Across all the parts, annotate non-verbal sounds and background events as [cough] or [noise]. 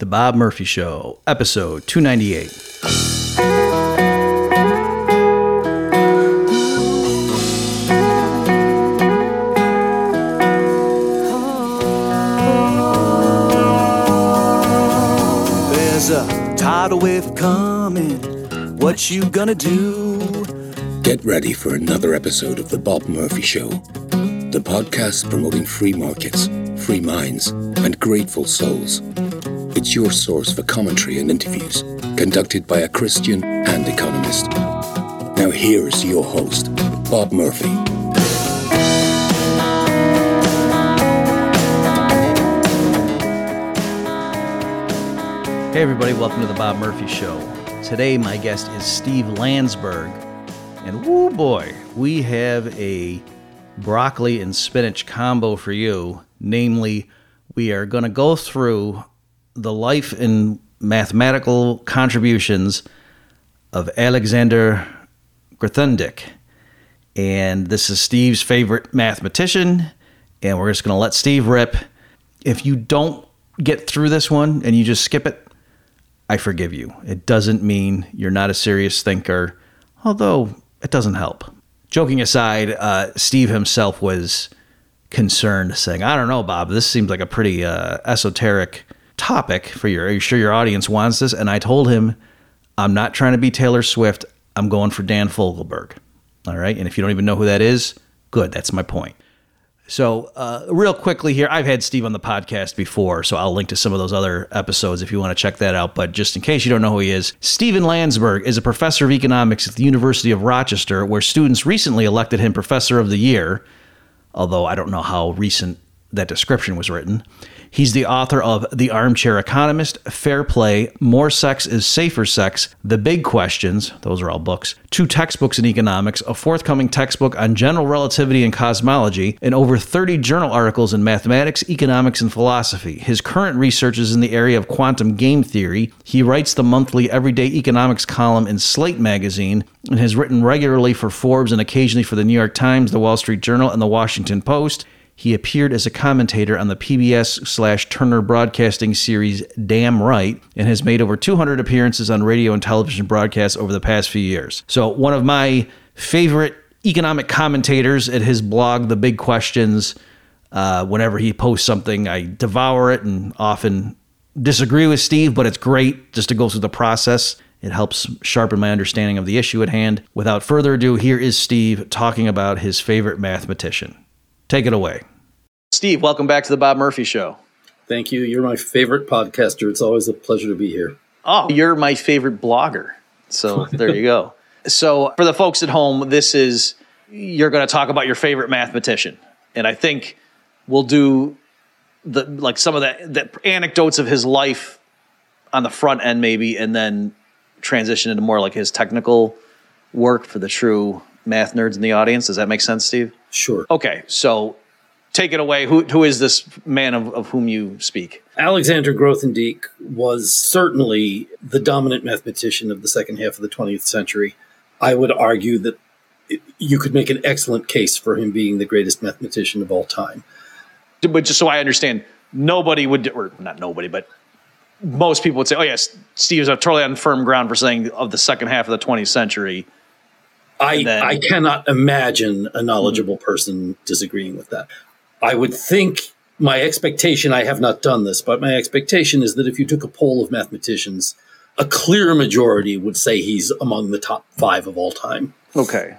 The Bob Murphy Show, episode 298. There's a tidal wave coming. What you gonna do? Get ready for another episode of The Bob Murphy Show, the podcast promoting free markets, free minds, and grateful souls. It's your source for commentary and interviews conducted by a Christian and economist. Now, here's your host, Bob Murphy. Hey, everybody, welcome to the Bob Murphy Show. Today, my guest is Steve Landsburg. And woo boy, we have a broccoli and spinach combo for you. Namely, we are going to go through the life and mathematical contributions of Alexander Grothendieck. And this is Steve's favorite mathematician. And we're just going to let Steve rip. If you don't get through this one and you just skip it, I forgive you. It doesn't mean you're not a serious thinker, although it doesn't help. Joking aside, uh, Steve himself was concerned, saying, I don't know, Bob, this seems like a pretty uh, esoteric topic for your. Are you sure your audience wants this? And I told him, I'm not trying to be Taylor Swift. I'm going for Dan Fogelberg. All right. And if you don't even know who that is, good. That's my point. So, uh, real quickly here, I've had Steve on the podcast before, so I'll link to some of those other episodes if you want to check that out. But just in case you don't know who he is, Stephen Landsburg is a professor of economics at the University of Rochester, where students recently elected him Professor of the Year, although I don't know how recent that description was written. He's the author of The Armchair Economist, Fair Play, More Sex is Safer Sex, The Big Questions, those are all books, two textbooks in economics, a forthcoming textbook on general relativity and cosmology, and over 30 journal articles in mathematics, economics, and philosophy. His current research is in the area of quantum game theory. He writes the monthly Everyday Economics column in Slate magazine and has written regularly for Forbes and occasionally for the New York Times, the Wall Street Journal, and the Washington Post. He appeared as a commentator on the PBS slash Turner Broadcasting series Damn Right and has made over 200 appearances on radio and television broadcasts over the past few years. So, one of my favorite economic commentators at his blog, The Big Questions. Uh, whenever he posts something, I devour it and often disagree with Steve, but it's great just to go through the process. It helps sharpen my understanding of the issue at hand. Without further ado, here is Steve talking about his favorite mathematician. Take it away. Steve, welcome back to the Bob Murphy Show. Thank you. You're my favorite podcaster. It's always a pleasure to be here. Oh, you're my favorite blogger. So there you go. [laughs] So for the folks at home, this is you're going to talk about your favorite mathematician, and I think we'll do the like some of the, the anecdotes of his life on the front end, maybe, and then transition into more like his technical work for the true math nerds in the audience. Does that make sense, Steve? Sure. Okay, so take it away. Who who is this man of, of whom you speak? Alexander Grothendieck was certainly the dominant mathematician of the second half of the 20th century. I would argue that it, you could make an excellent case for him being the greatest mathematician of all time. But just so I understand, nobody would, or not nobody, but most people would say, "Oh yes, Steve is totally on firm ground for saying of the second half of the 20th century." I, then- I cannot imagine a knowledgeable hmm. person disagreeing with that. I would think my expectation, I have not done this, but my expectation is that if you took a poll of mathematicians, a clear majority would say he's among the top five of all time. Okay.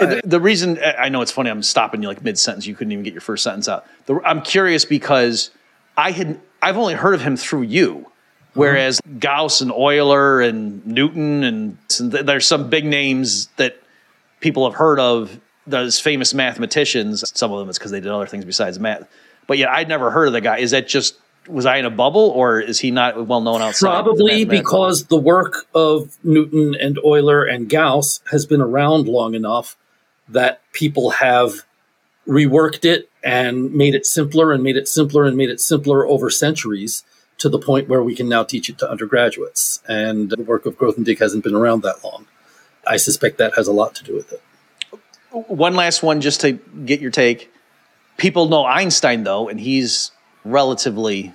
the, the reason I know it's funny, I'm stopping you like mid sentence. You couldn't even get your first sentence out. The, I'm curious because I had I've only heard of him through you, mm-hmm. whereas Gauss and Euler and Newton and some- there's some big names that people have heard of. Those famous mathematicians. Some of them it's because they did other things besides math. But yet I'd never heard of the guy. Is that just was I in a bubble or is he not well known outside? the Probably mathematical- because the work of Newton and Euler and Gauss has been around long enough that people have reworked it and made it simpler and made it simpler and made it simpler over centuries to the point where we can now teach it to undergraduates. And the work of Grothendieck hasn't been around that long. I suspect that has a lot to do with it. one last one just to get your take. People know Einstein though, and he's relatively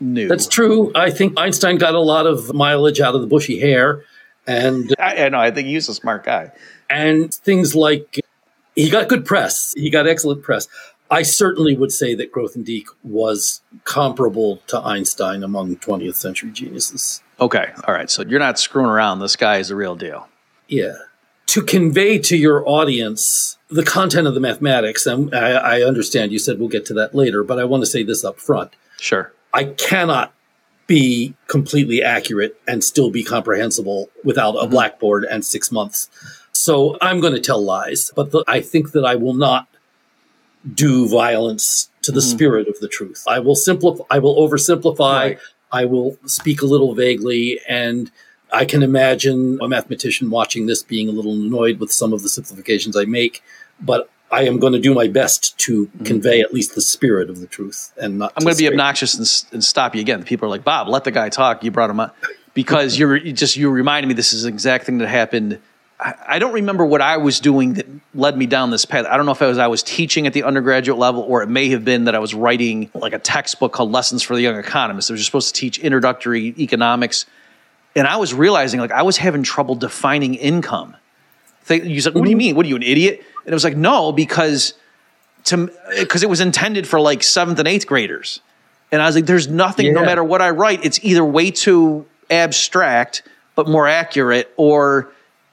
new. That's true. I think Einstein got a lot of mileage out of the bushy hair and I, I know. I think he's a smart guy. and things like he got good press. He got excellent press. I certainly would say that Grothendieck was comparable to Einstein among 20th century geniuses. Okay. All right. So you're not screwing around. This guy is the real deal. Yeah. To convey to your audience the content of the mathematics, and I, I understand you said we'll get to that later, but I want to say this up front. Sure. I cannot be completely accurate and still be comprehensible without a mm-hmm. blackboard and six months. So I'm going to tell lies, but the, I think that I will not do violence to the mm-hmm. spirit of the truth. I will simplify, I will oversimplify, Right. I will speak a little vaguely, and I can imagine a mathematician watching this being a little annoyed with some of the simplifications I make, but I am going to do my best to mm-hmm. convey at least the spirit of the truth and not. I'm going to be obnoxious and, and stop you again. People are like, Bob, let the guy talk. You brought him up because you're you just you reminded me this is the exact thing that happened. I, I don't remember what I was doing that led me down this path. I don't know if it was I was teaching at the undergraduate level or it may have been that I was writing like a textbook called Lessons for the Young Economist. It was supposed to teach introductory economics, and I was realizing like I was having trouble defining income. You said, "What do you mm-hmm. mean? What are you an idiot?" And it was like, "No, because." to because it was intended for like seventh and eighth graders. And I was like, there's nothing, no matter what I write, it's either way too abstract but more accurate, or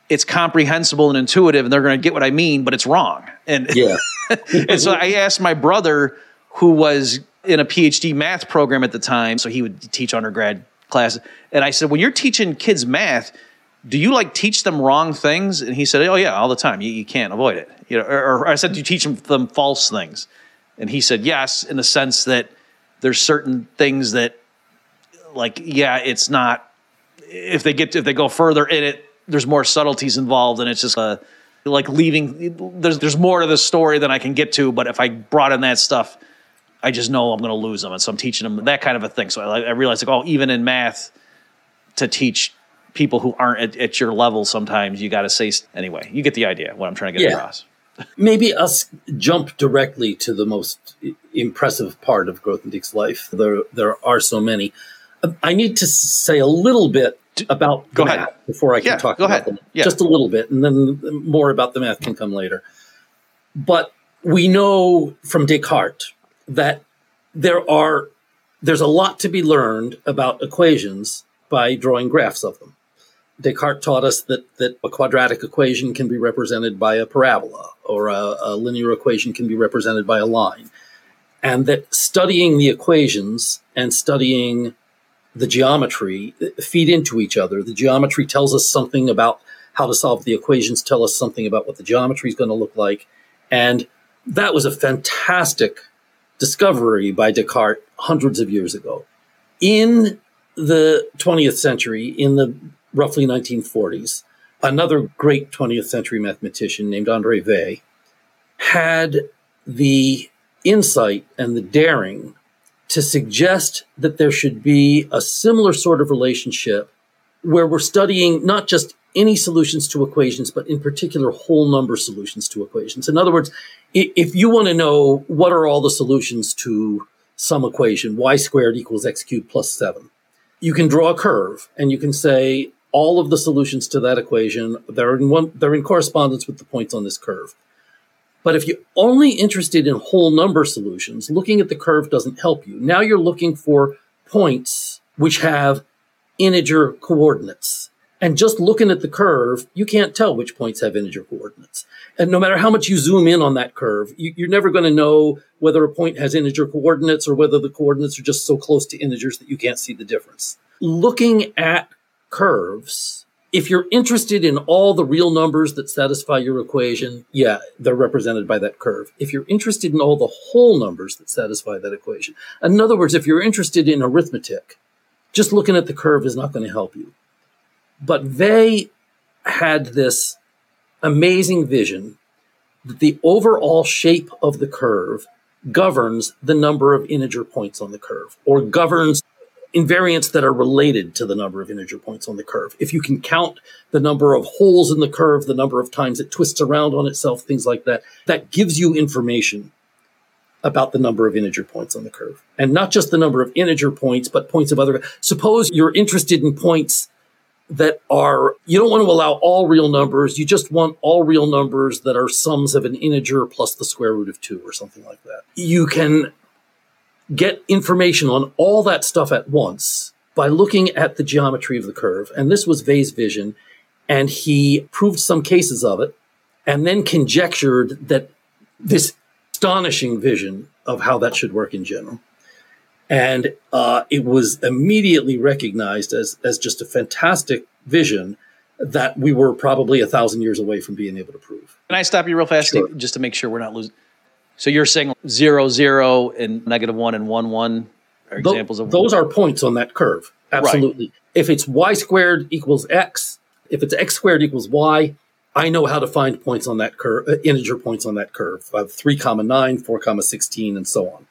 it's comprehensible and intuitive, and they're going to get what I mean, but it's wrong. And [laughs] Yeah. and so I asked my brother, who was in a PhD math program at the time, so he would teach undergrad classes, and I said, when you're teaching kids math, do you like teach them wrong things? And he said, oh yeah, all the time. You, you can't avoid it. You know, or, or I said, do you teach them, them false things? And he said, yes, in the sense that there's certain things that, like, yeah, it's not. If they get to, if they go further in it, there's more subtleties involved, and it's just uh, like leaving. There's there's more to the story than I can get to. But if I brought in that stuff, I just know I'm going to lose them, and so I'm teaching them that kind of a thing. So I, I realized, like, oh, even in math, to teach people who aren't at, at your level, sometimes you got to say anyway. You get the idea what I'm trying to get Yeah. across. [laughs] Maybe us jump directly to the most impressive part of Growth and Grothendieck's life. There, there are so many. Uh, I need to say a little bit about Go ahead. before I can Yeah, talk go about ahead. them. Yeah. Just a little bit, and then more about the math can come later. But we know from Descartes that there are there's a lot to be learned about equations by drawing graphs of them. Descartes taught us that, that a quadratic equation can be represented by a parabola, or a, a linear equation can be represented by a line. And that studying the equations and studying the geometry feed into each other. The geometry tells us something about how to solve the equations, tell us something about what the geometry is going to look like. And that was a fantastic discovery by Descartes hundreds of years ago. In the 20th century, in the roughly 1940s, another great 20th century mathematician named Andre Weil had the insight and the daring to suggest that there should be a similar sort of relationship where we're studying not just any solutions to equations, but in particular whole number solutions to equations. In other words, if you want to know what are all the solutions to some equation, y squared equals x cubed plus seven, you can draw a curve and you can say all of the solutions to that equation, they're in one, they're in correspondence with the points on this curve. But if you're only interested in whole number solutions, looking at the curve doesn't help you. Now you're looking for points which have integer coordinates. And just looking at the curve, you can't tell which points have integer coordinates. And no matter how much you zoom in on that curve, you, you're never going to know whether a point has integer coordinates or whether the coordinates are just so close to integers that you can't see the difference. Looking at curves, if you're interested in all the real numbers that satisfy your equation, yeah, they're represented by that curve. If you're interested in all the whole numbers that satisfy that equation, in other words, if you're interested in arithmetic, just looking at the curve is not going to help you. But they had this amazing vision that the overall shape of the curve governs the number of integer points on the curve or governs invariants that are related to the number of integer points on the curve. If you can count the number of holes in the curve, the number of times it twists around on itself, things like that, that gives you information about the number of integer points on the curve. And not just the number of integer points, but points of other. Suppose you're interested in points that are, you don't want to allow all real numbers. You just want all real numbers that are sums of an integer plus the square root of two or something like that. You can get information on all that stuff at once by looking at the geometry of the curve. And this was Weil's vision. And he proved some cases of it and then conjectured that this astonishing vision of how that should work in general. And uh, it was immediately recognized as, as just a fantastic vision that we were probably a thousand years away from being able to prove. Can I stop you real fast, sure. Steve, just to make sure we're not losing? So you're saying zero, zero, and negative one and one, one are examples of those are points on that curve. Absolutely. Right. If it's y squared equals x, if it's x squared equals y, I know how to find points on that curve, uh, integer points on that curve. I have 3 comma 9, 4 comma 16, and so on.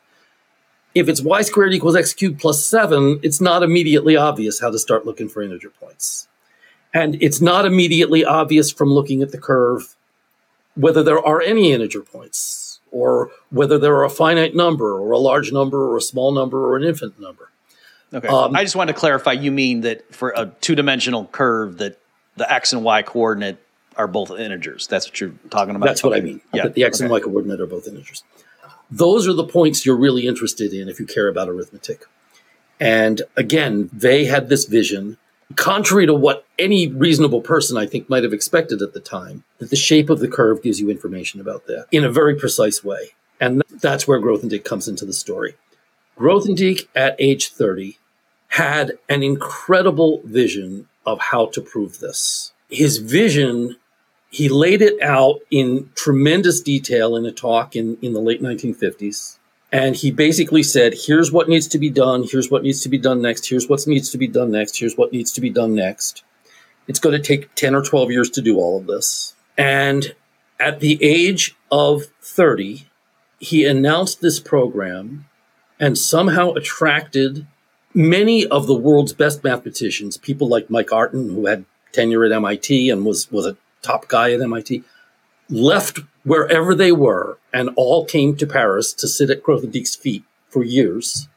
If it's y squared equals x cubed plus 7, it's not immediately obvious how to start looking for integer points. And it's not immediately obvious from looking at the curve whether there are any integer points or whether there are a finite number or a large number or a small number or an infinite number. Okay. Um, I just wanted to clarify you mean that for a two dimensional curve that the x and y coordinate are both integers. That's what you're talking about. That's what I mean. Yeah. That the x okay. and y coordinate are both integers. Those are the points you're really interested in if you care about arithmetic. And again, they had this vision, contrary to what any reasonable person I think might have expected at the time, that the shape of the curve gives you information about that in a very precise way. And that's where Grothendieck comes into the story. Grothendieck at age 30 had an incredible vision of how to prove this. His vision he laid it out in tremendous detail in a talk in, in the late 1950s. And he basically said, here's what needs to be done. Here's what needs to be done next. Here's what needs to be done next. Here's what needs to be done next. It's going to take 10 or 12 years to do all of this. And at the age of 30, he announced this program and somehow attracted many of the world's best mathematicians, people like Mike Artin, who had tenure at MIT and was, was a top guy at MIT, left wherever they were and all came to Paris to sit at Grothendieck's feet for years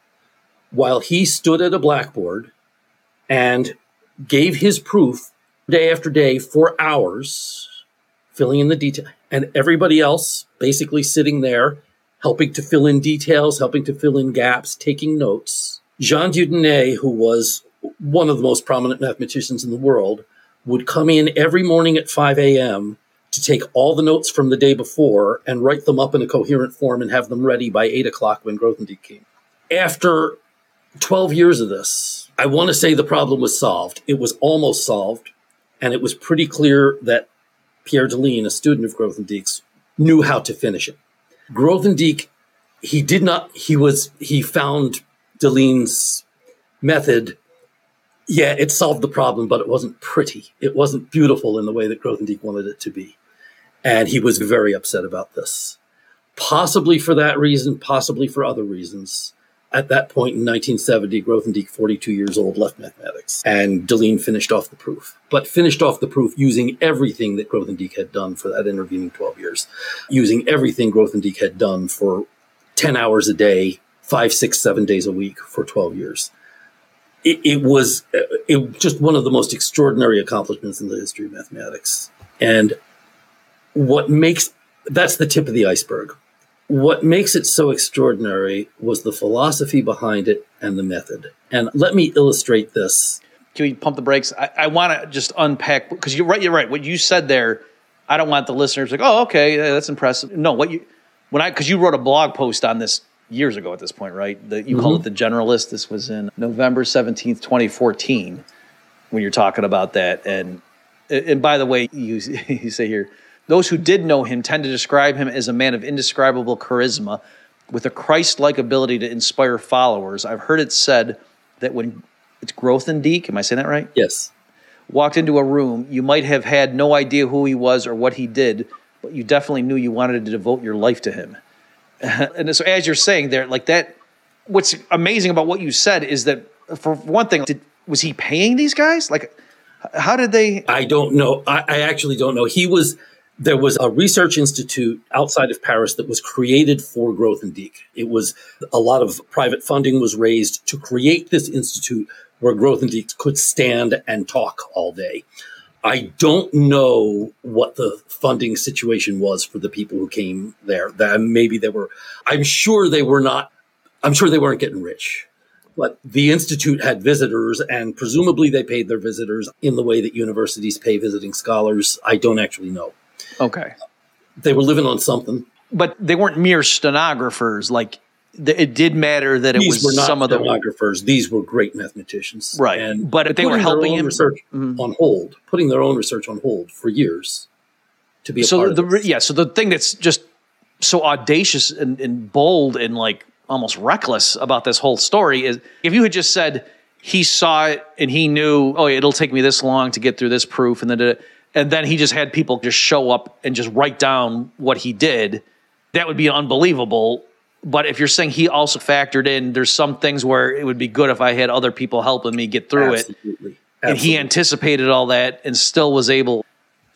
while he stood at a blackboard and gave his proof day after day for hours, filling in the detail, and everybody else basically sitting there helping to fill in details, helping to fill in gaps, taking notes. Jean Dieudonné, who was one of the most prominent mathematicians in the world, would come in every morning at 5 a.m. to take all the notes from the day before and write them up in a coherent form and have them ready by 8 o'clock when Grothendieck came. After 12 years of this, I want to say the problem was solved. It was almost solved, and it was pretty clear that Pierre Deligne, a student of Grothendieck's, knew how to finish it. Grothendieck, he did not, he was, he found Deligne's method yeah, it solved the problem, but it wasn't pretty. It wasn't beautiful in the way that Grothendieck wanted it to be. And he was very upset about this. Possibly for that reason, possibly for other reasons. At that point in 1970, Grothendieck, 42 years old, left mathematics, and Deligne finished off the proof, but finished off the proof using everything that Grothendieck had done for that intervening 12 years, using everything Grothendieck had done for 10 hours a day, five, six, seven days a week for 12 years it, it was it, just one of the most extraordinary accomplishments in the history of mathematics. And what makes that's the tip of the iceberg. What makes it so extraordinary was the philosophy behind it and the method. And let me illustrate this. Can we pump the brakes? I, I want to just unpack because you're right. You're right. What you said there, I don't want the listeners like, oh, okay, that's impressive. No, what you when I because you wrote a blog post on this years ago at this point, right? The, you mm-hmm. call it the generalist. This was in November 17th, 2014, when you're talking about that. And and by the way, you, [laughs] you say here, those who did know him tend to describe him as a man of indescribable charisma with a Christ like ability to inspire followers. I've heard it said that when it's Grothendieck, am I saying that right? Yes. Walked into a room, you might have had no idea who he was or what he did, but you definitely knew you wanted to devote your life to him. [laughs] and so as you're saying there, like that, what's amazing about what you said is that for one thing, did, was he paying these guys? Like, how did they? I don't know. I, I actually don't know. He was there was a research institute outside of Paris that was created for Grothendieck. It was a lot of private funding was raised to create this institute where Grothendieck could stand and talk all day. I don't know what the funding situation was for the people who came there. That maybe they were, I'm sure they were not, I'm sure they weren't getting rich. But the institute had visitors, and presumably they paid their visitors in the way that universities pay visiting scholars. I don't actually know. Okay. They were living on something. But they weren't mere stenographers. Like it did matter that it These was some of the stenographers. These were great mathematicians, Right. And But they were helping him- research Mhm. on hold, putting their own research on hold for years to be so the yeah. So the thing that's just so audacious and, and bold and like almost reckless about this whole story is if you had just said he saw it and he knew oh it'll take me this long to get through this proof and then and then he just had people just show up and just write down what he did that would be unbelievable but if you're saying he also factored in there's some things where it would be good if i had other people helping me get through it Absolutely. and he anticipated all that and still was able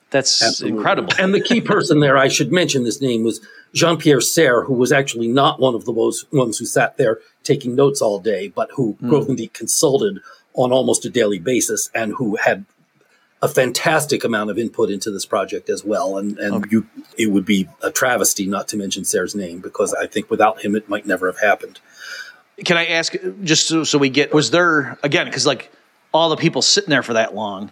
that's Absolutely. incredible And the key person there, I should mention this name, was Jean Pierre Serre, who was actually not one of the ones ones who sat there taking notes all day, but who Hmm. Grothendieck consulted on almost a daily basis and who had a fantastic amount of input into this project as well. And, and you, it would be a travesty not to mention Serre's name because I think without him, it might never have happened. Can I ask just so, so we get was there again because like all the people sitting there for that long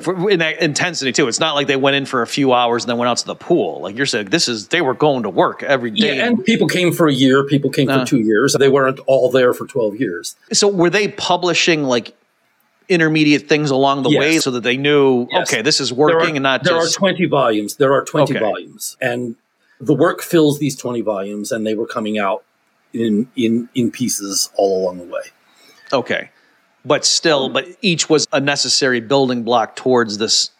for, in that intensity too. It's not like they went in for a few hours and then went out to the pool. Like you're saying, this is they were going to work every day. Yeah, and people came for a year, people came Uh. for two years. They weren't all there for 12 years. so were they publishing like intermediate things along the Yes. way so that they knew Yes. okay this is working are- and not just there just are 20 volumes there are 20 Okay. volumes and the work fills these 20 volumes and they were coming out in in in pieces all along the way okay. But still, but each was a necessary building block towards this.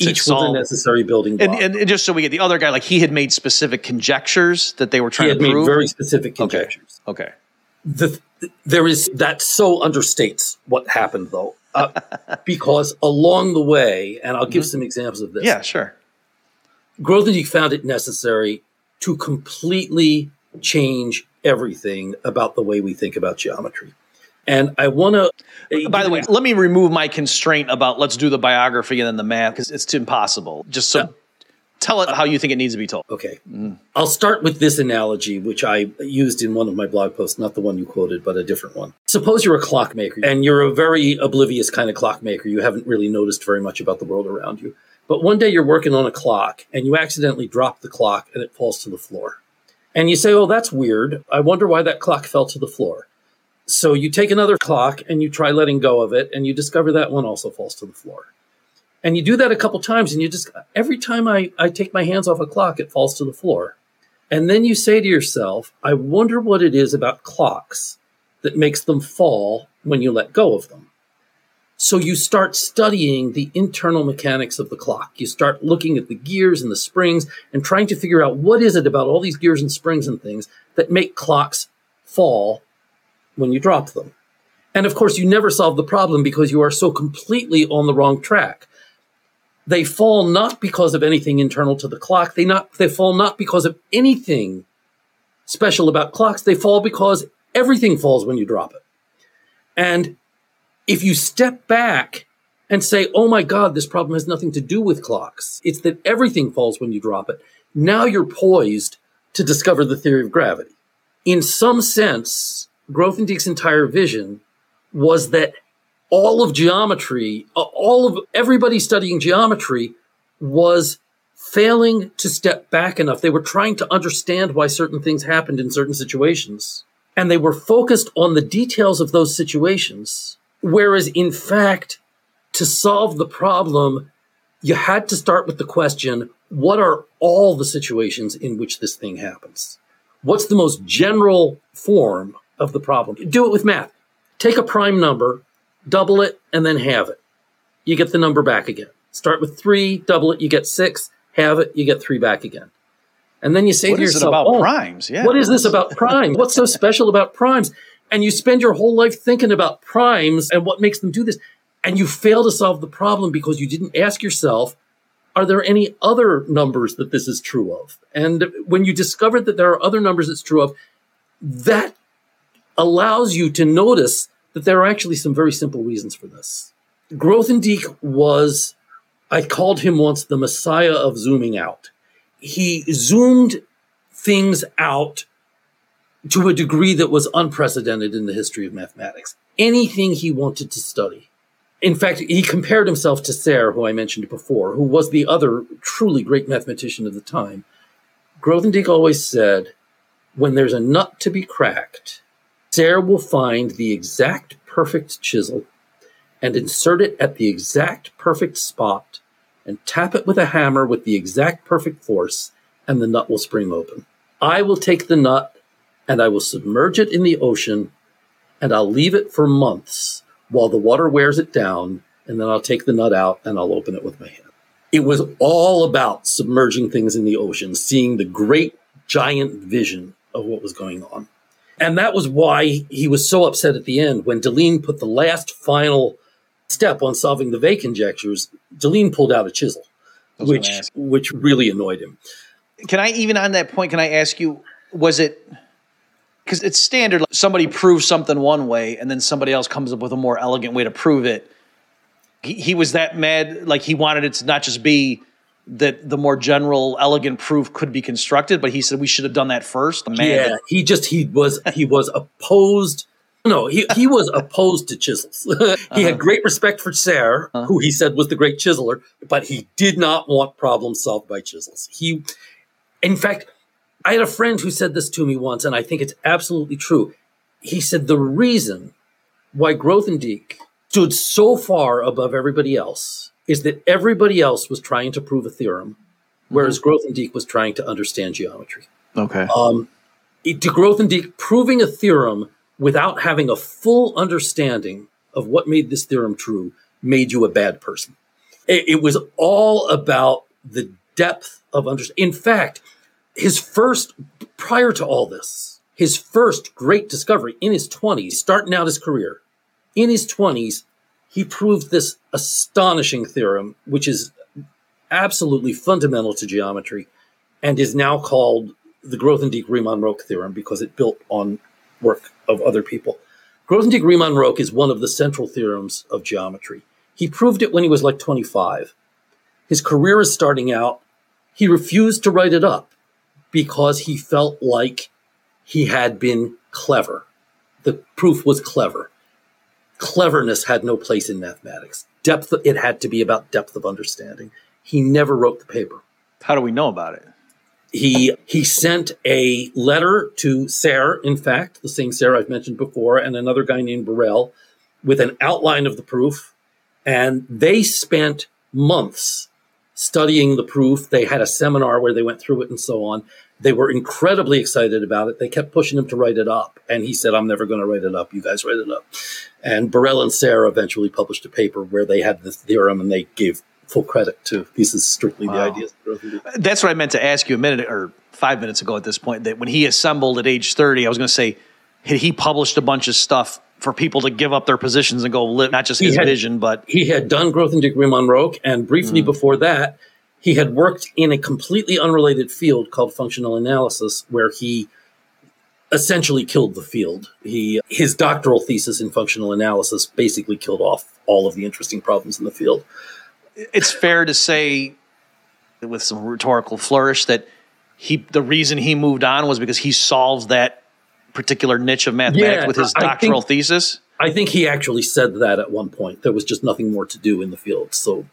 each was solve- a necessary building block And, and just so we get the other guy, like he had made specific conjectures that they were he trying had to made prove. very specific conjectures okay. The, there is that so understates what happened though uh, [laughs] because along the way and i'll give some examples of this Mm-hmm. Yeah, sure. Grothendieck found it necessary to completely change everything about the way we think about geometry. And I want to. By the way, let me remove my constraint about let's do the biography and then the math because it's impossible. Just so tell it how you think it needs to be told. Okay. Mm. I'll start with this analogy, which I used in one of my blog posts, not the one you quoted, but a different one. Suppose you're a clockmaker and you're a very oblivious kind of clockmaker. You haven't really noticed very much about the world around you. But one day you're working on a clock and you accidentally drop the clock and it falls to the floor. And you say, Oh, that's weird. I wonder why that clock fell to the floor. So you take another clock and you try letting go of it and you discover that one also falls to the floor. And you do that a couple times and you just, every time I, I take my hands off a clock, it falls to the floor. And then you say to yourself, I wonder what it is about clocks that makes them fall when you let go of them. So you start studying the internal mechanics of the clock. You start looking at the gears and the springs and trying to figure out what is it about all these gears and springs and things that make clocks fall when you drop them. And of course, you never solve the problem because you are so completely on the wrong track. They fall not because of anything internal to the clock. They not they fall not because of anything special about clocks. They fall because everything falls when you drop it. And if you step back and say, "Oh my god, this problem has nothing to do with clocks. It's that everything falls when you drop it." Now you're poised to discover the theory of gravity. In some sense, Grothendieck's entire vision was that all of geometry, uh, all of everybody studying geometry was failing to step back enough. They were trying to understand why certain things happened in certain situations. And they were focused on the details of those situations. Whereas in fact, to solve the problem, you had to start with the question, what are all the situations in which this thing happens? What's the most general form of the problem? Do it with math. Take a prime number, double it, and then halve it. You get the number back again. Start with three, double it, you get six, halve it, you get three back again. And then you say What to is it yourself, about "Oh, primes? Yeah. what is this about primes? What's so special about primes? And you spend your whole life thinking about primes and what makes them do this. And you fail to solve the problem because you didn't ask yourself, are there any other numbers that this is true of? And when you discover that there are other numbers it's true of, that allows you to notice that there are actually some very simple reasons for this. Grothendieck was, I called him once the messiah of zooming out. He zoomed things out to a degree that was unprecedented in the history of mathematics. Anything he wanted to study. In fact, he compared himself to Serre, who I mentioned before, who was the other truly great mathematician of the time. Grothendieck always said, when there's a nut to be cracked, Serre will find the exact perfect chisel and insert it at the exact perfect spot and tap it with a hammer with the exact perfect force, and the nut will spring open. I will take the nut and I will submerge it in the ocean and I'll leave it for months while the water wears it down, and then I'll take the nut out and I'll open it with my hand. It was all about submerging things in the ocean, seeing the great giant vision of what was going on. And that was why he was so upset at the end when Deligne put the last final step on solving the Weil conjectures. Deligne pulled out a chisel, which which really annoyed him. Can I even on that point? Can I ask you? Was it because it's standard? Like somebody proves something one way, and then somebody else comes up with a more elegant way to prove it. He, he was that mad, like he wanted it to not just be that the more general, elegant proof could be constructed, but he said we should have done that first. Man, yeah, he just he was he was opposed. No, he, he was opposed to chisels. [laughs] he uh-huh. had great respect for Serre, uh-huh. who he said was the great chiseler, but he did not want problems solved by chisels. He, in fact, I had a friend who said this to me once, and I think it's absolutely true. He said the reason why Grothendieck stood so far above everybody else is that everybody else was trying to prove a theorem, whereas mm-hmm. Grothendieck was trying to understand geometry. Okay. Um, to Grothendieck, proving a theorem without having a full understanding of what made this theorem true made you a bad person. It, it was all about the depth of understanding. In fact, his first, prior to all this, his first great discovery in his 20s, starting out his career, in his 20s, he proved this astonishing theorem, which is absolutely fundamental to geometry and is now called the Grothendieck-Riemann-Roch theorem because it built on work of other people. Grothendieck-Riemann-Roch is one of the central theorems of geometry. He proved it when he was like 25. His career is starting out. He refused to write it up because he felt like he had been clever. The proof was clever cleverness had no place in mathematics. Depth, it had to be about depth of understanding. He never wrote the paper. How do we know about it? He he sent a letter to Serre, in fact, the same Serre I've mentioned before, and another guy named Borel, with an outline of the proof, and they spent months studying the proof. They had a seminar where they went through it and so on. They were incredibly excited about it. They kept pushing him to write it up. And he said, I'm never going to write it up. You guys write it up. And Borel and Serre eventually published a paper where they had the theorem and they gave full credit to this is strictly wow. the ideas. That's what I meant to ask you a minute or five minutes ago at this point that when he assembled at age 30, I was going to say, had he published a bunch of stuff for people to give up their positions and go live, not just his had, vision, but he had done Grothendieck-Riemann-Roch, and briefly mm. before that, he had worked in a completely unrelated field called functional analysis, where he essentially killed the field. He his doctoral thesis in functional analysis basically killed off all of the interesting problems in the field. It's fair to say, with some rhetorical flourish, that he the reason he moved on was because he solved that particular niche of mathematics yeah, with his doctoral think, thesis. I think he actually said that at one point. There was just nothing more to do in the field, so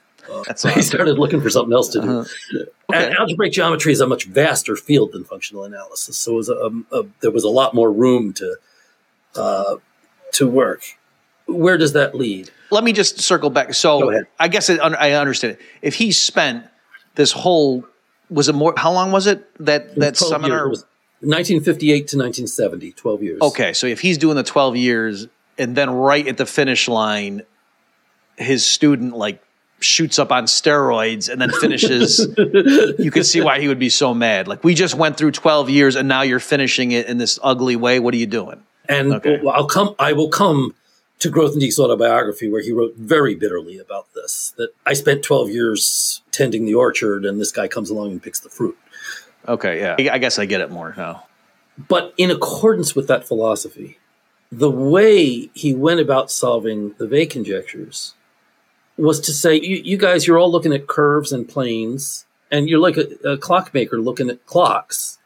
That's awesome. he started looking for something else to do. Uh-huh. Okay. Algebraic geometry is a much vaster field than functional analysis, so was a, a, there was a lot more room to uh, to work. Where does that lead? Let me just circle back. So I guess it, I understand it. If he spent this whole was it more? How long was it that that seminar? was 1958 to 1970, 12 years. Okay, so if he's doing the 12 years and then right at the finish line, his student like shoots up on steroids and then finishes, [laughs] you can see why he would be so mad. Like, we just went through 12 years and now you're finishing it in this ugly way. What are you doing? And okay. I'll come, I will come to Grothendieck's autobiography, where he wrote very bitterly about this that I spent 12 years tending the orchard, and this guy comes along and picks the fruit. Okay, yeah. I guess I get it more now. But in accordance with that philosophy, the way he went about solving the Weil conjectures was to say, you, you, guys, you're all looking at curves and planes, and you're like a, a clockmaker looking at clocks.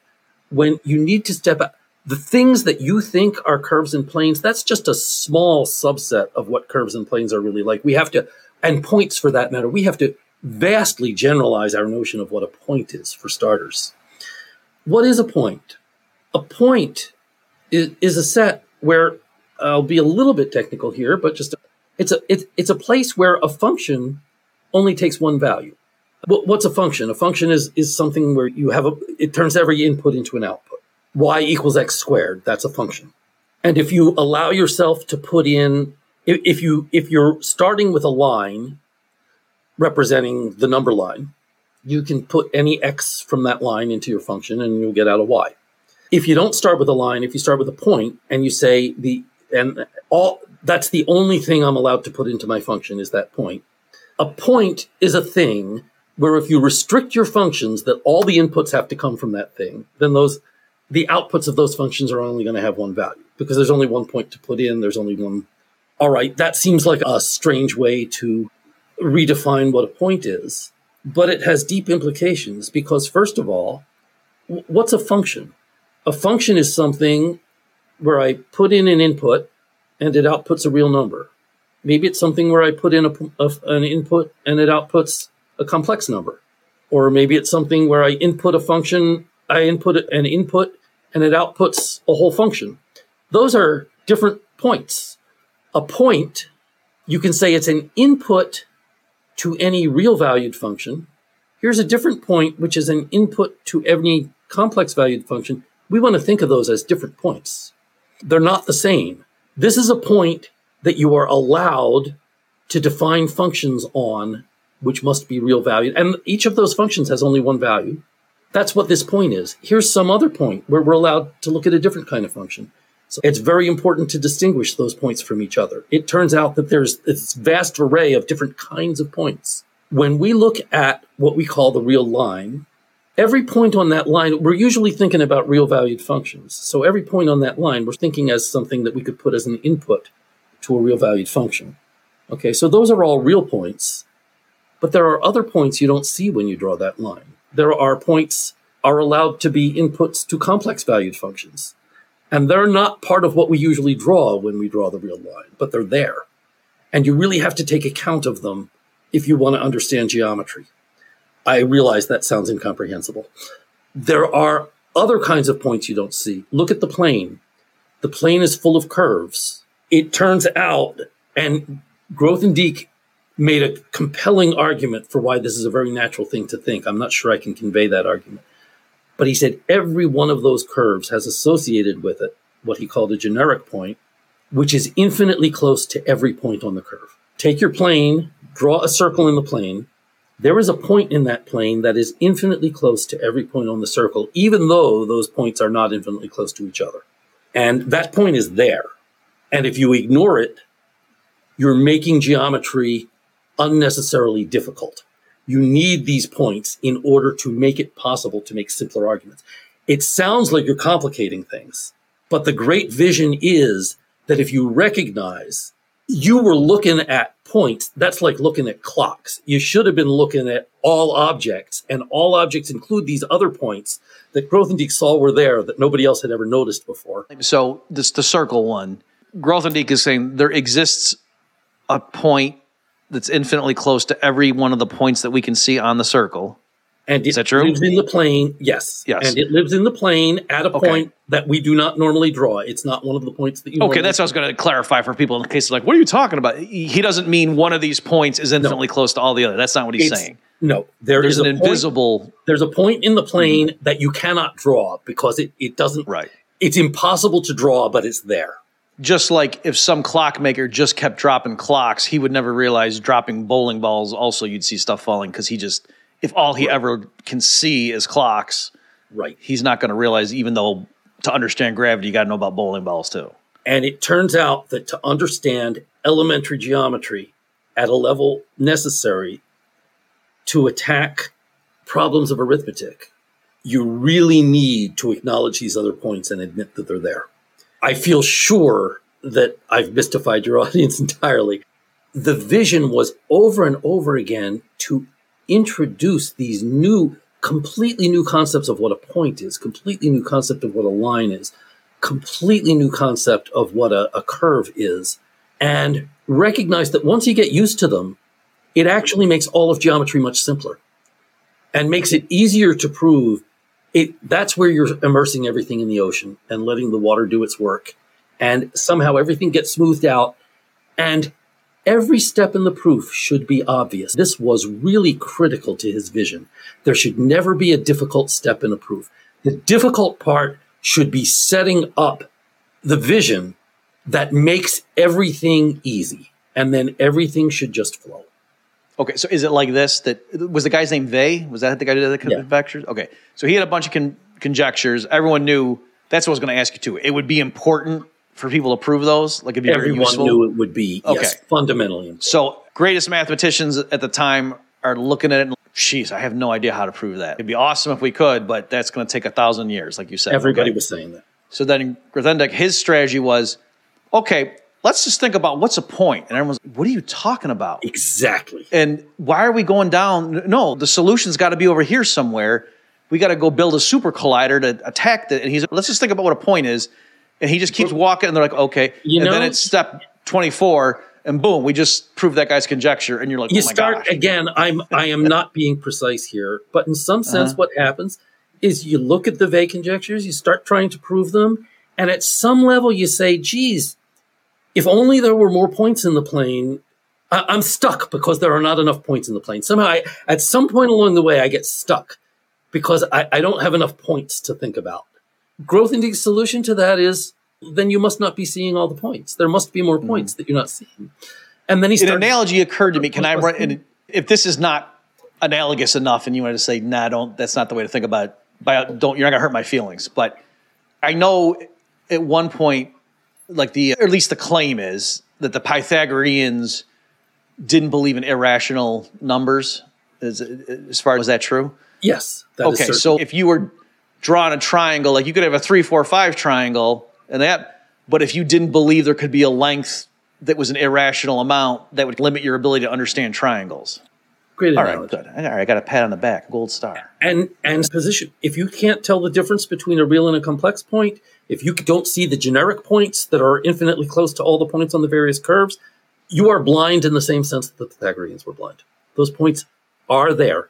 When you need to step out, the things that you think are curves and planes, that's just a small subset of what curves and planes are really like. We have to, and points for that matter, we have to vastly generalize our notion of what a point is, for starters. What is a point? A point is, is a set where I'll be a little bit technical here, but just it's a it's, it's a place where a function only takes one value. What's a function? A function is is something where you have a it turns every input into an output. Y equals x squared. That's a function. And if you allow yourself to put in if, if you if you're starting with a line representing the number line, you can put any x from that line into your function and you'll get out a y. If you don't start with a line, if you start with a point and you say the and all that's the only thing I'm allowed to put into my function is that point. A point is a thing where if you restrict your functions that all the inputs have to come from that thing, then those the outputs of those functions are only going to have one value because there's only one point to put in, there's only one all right, that seems like a strange way to redefine what a point is, but it has deep implications because first of all, what's a function? A function is something where I put in an input and it outputs a real number. Maybe it's something where I put in a, a, an input and it outputs a complex number. Or maybe it's something where I input a function, I input an input and it outputs a whole function. Those are different points. A point, you can say it's an input to any real valued function. Here's a different point, which is an input to any complex valued function. We want to think of those as different points. They're not the same. This is a point that you are allowed to define functions on, which must be real valued. And each of those functions has only one value. That's what this point is. Here's some other point where we're allowed to look at a different kind of function. So it's very important to distinguish those points from each other. It turns out that there's this vast array of different kinds of points. When we look at what we call the real line, every point on that line, we're usually thinking about real valued functions. So every point on that line, we're thinking as something that we could put as an input to a real valued function. Okay, so those are all real points, but there are other points you don't see when you draw that line. There are points are allowed to be inputs to complex valued functions. And they're not part of what we usually draw when we draw the real line, but they're there. And you really have to take account of them if you want to understand geometry. I realize that sounds incomprehensible. There are other kinds of points you don't see. Look at the plane. The plane is full of curves. It turns out, and Grothendieck made a compelling argument for why this is a very natural thing to think. I'm not sure I can convey that argument. But he said every one of those curves has associated with it what he called a generic point, which is infinitely close to every point on the curve. Take your plane, draw a circle in the plane, there is a point in that plane that is infinitely close to every point on the circle, even though those points are not infinitely close to each other. And that point is there. And if you ignore it, you're making geometry unnecessarily difficult. You need these points in order to make it possible to make simpler arguments. It sounds like you're complicating things, but the great vision is that if you recognize you were looking at points, that's like looking at clocks. You should have been looking at all objects, and all objects include these other points that Grothendieck saw were there that nobody else had ever noticed before. So this the circle one. Grothendieck is saying there exists a point that's infinitely close to every one of the points that we can see on the circle. And Is that true? lives in the plane. Yes. Yes. And it lives in the plane at a Okay. point that we do not normally draw. It's not one of the points that you. Okay, normally- that's what I was going to clarify for people in case they're like, what are you talking about? He he doesn't mean one of these points is infinitely close to all the other. That's not what he's It's- saying. No, there There's is an a point- invisible, there's a point in the mm-hmm. plane that you cannot draw because it, it doesn't. right. It's impossible to draw, but it's there. Just like if some clockmaker just kept dropping clocks, he would never realize dropping bowling balls. Also, you'd see stuff falling because he just, if all he ever can see is clocks, Right. he's not going to realize, even though to understand gravity, you got to know about bowling balls too. And it turns out that to understand elementary geometry at a level necessary to attack problems of arithmetic, you really need to acknowledge these other points and admit that they're there. I feel sure that I've mystified your [laughs] audience entirely. The vision was over and over again to introduce these new, completely new concepts of what a point is, completely new concept of what a line is, completely new concept of what a, a curve is, and recognize that once you get used to them, it actually makes all of geometry much simpler and makes it easier to prove it that's where you're immersing everything in the ocean and letting the water do its work. And somehow everything gets smoothed out and every step in the proof should be obvious this was really critical to his vision there should never be a difficult step in a proof the difficult part should be setting up the vision that makes everything easy and then everything should just flow Okay, so is it like this? That was the guy's name Weil? Was that the guy who did the conjectures? Yeah. Okay, so he had a bunch of con- conjectures. Everyone knew. That's what I was going to ask you too. It would be important for people to prove those. Like, it'd be everyone useful. knew it would be. Okay, yes, fundamentally. Important. So, greatest mathematicians at the time are looking at it. and Jeez, I have no idea how to prove that. It'd be awesome if we could, but that's going to take a thousand years, like you said. Everybody okay. was saying that. So then Grothendieck, his strategy was, okay, let's just think about what's a point. And everyone's, what are you talking about? Exactly. And why are we going down? No, the solution's got to be over here somewhere. We got to go build a super collider to attack it. And he's, let's just think about what a point is. And he just keeps walking, and they're like, okay. You and know, then it's step 24, and boom, we just proved that guy's conjecture. And you're like, you oh start gosh. again. I'm, I am not being precise here, but in some sense, uh-huh. what happens is you look at the Weil conjectures, you start trying to prove them, and at some level, you say, geez, if only there were more points in the plane. I, am stuck because there are not enough points in the plane. Somehow, I, at some point along the way, I get stuck because I, I don't have enough points to think about. Grothendieck's solution to that is then you must not be seeing all the points. There must be more mm-hmm. points that you're not seeing. And then he an analogy occurred to me. Can I run? If this is not analogous enough, and you wanted to say, "Nah, don't," that's not the way to think about. It. By don't, you're not gonna hurt my feelings. But I know at one point like the or at least the claim is that the Pythagoreans didn't believe in irrational numbers. As, as far as was that true? Yes. okay, so if you were drawing a triangle, like you could have a three, four, five triangle, and that, but if you didn't believe there could be a length that was an irrational amount, that would limit your ability to understand triangles. Great All right, good. All right, I got a pat on the back, gold star. And and position. If you can't tell the difference between a real and a complex point, if you don't see the generic points that are infinitely close to all the points on the various curves, you are blind in the same sense that the Pythagoreans were blind. Those points are there,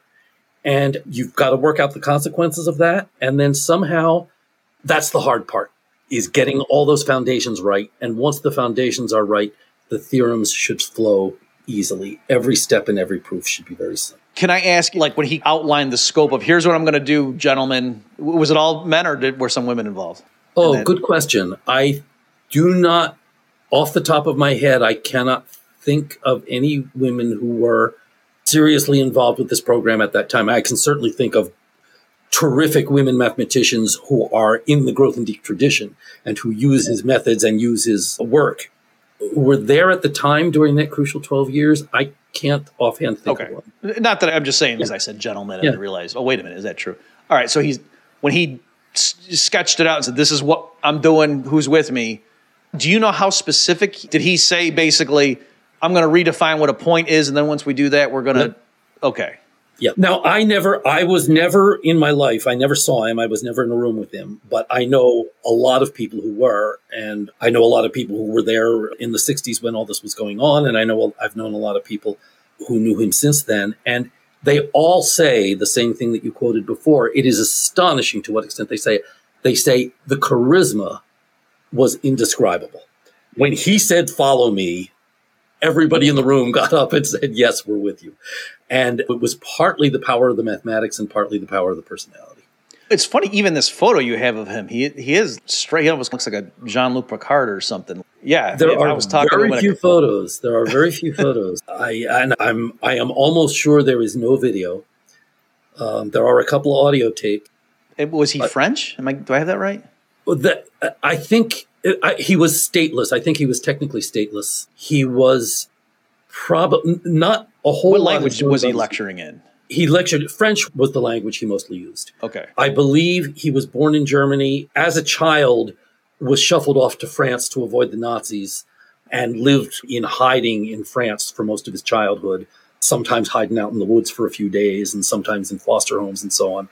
and you've got to work out the consequences of that. And then somehow, that's the hard part: is getting all those foundations right. And once the foundations are right, the theorems should flow easily. Every step in every proof should be very simple. Can I ask, like, when he outlined the scope of here's what I'm going to do, gentlemen, was it all men or did, were some women involved? Oh, in good question. I do not, off the top of my head, I cannot think of any women who were seriously involved with this program at that time. I can certainly think of terrific women mathematicians who are in the growth and Grothendieck tradition and who use his methods and use his work were there at the time during that crucial 12 years. I can't offhand think okay. of one. Not that I'm just saying, because yeah. I said gentlemen, and I realized, oh, wait a minute, is that true? All right, so he's when he s- sketched it out and said, this is what I'm doing, who's with me. Do you know how specific did he say basically, I'm going to redefine what a point is, and then once we do that, we're going to, okay. Yeah. Now, I never, I was never in my life, I never saw him. I was never in a room with him, but I know a lot of people who were, and I know a lot of people who were there in the 60s when all this was going on. And I know I've known a lot of people who knew him since then. And they all say the same thing that you quoted before. It is astonishing to what extent they say. They say the charisma was indescribable. When he said, follow me, everybody in the room got up and said, yes, we're with you. And it was partly the power of the mathematics and partly the power of the personality. It's funny, even this photo you have of him, he he is straight. He almost looks like a Jean Luc Picard or something. Yeah, there are I was talking very few photos. There are very few photos. [laughs] I and I'm I am almost sure there is no video. Um, there are a couple of audio tapes. was he French? Am I? Do I have that right? That I think It, I, he was stateless. I think he was technically stateless. He was probably not a whole What lot of language was he lecturing in? He lectured French was the language he mostly used. Okay. I believe he was born in Germany. As a child, was shuffled off to France to avoid the Nazis, and lived in hiding in France for most of his childhood. Sometimes hiding out in the woods for a few days, and sometimes in foster homes and so on.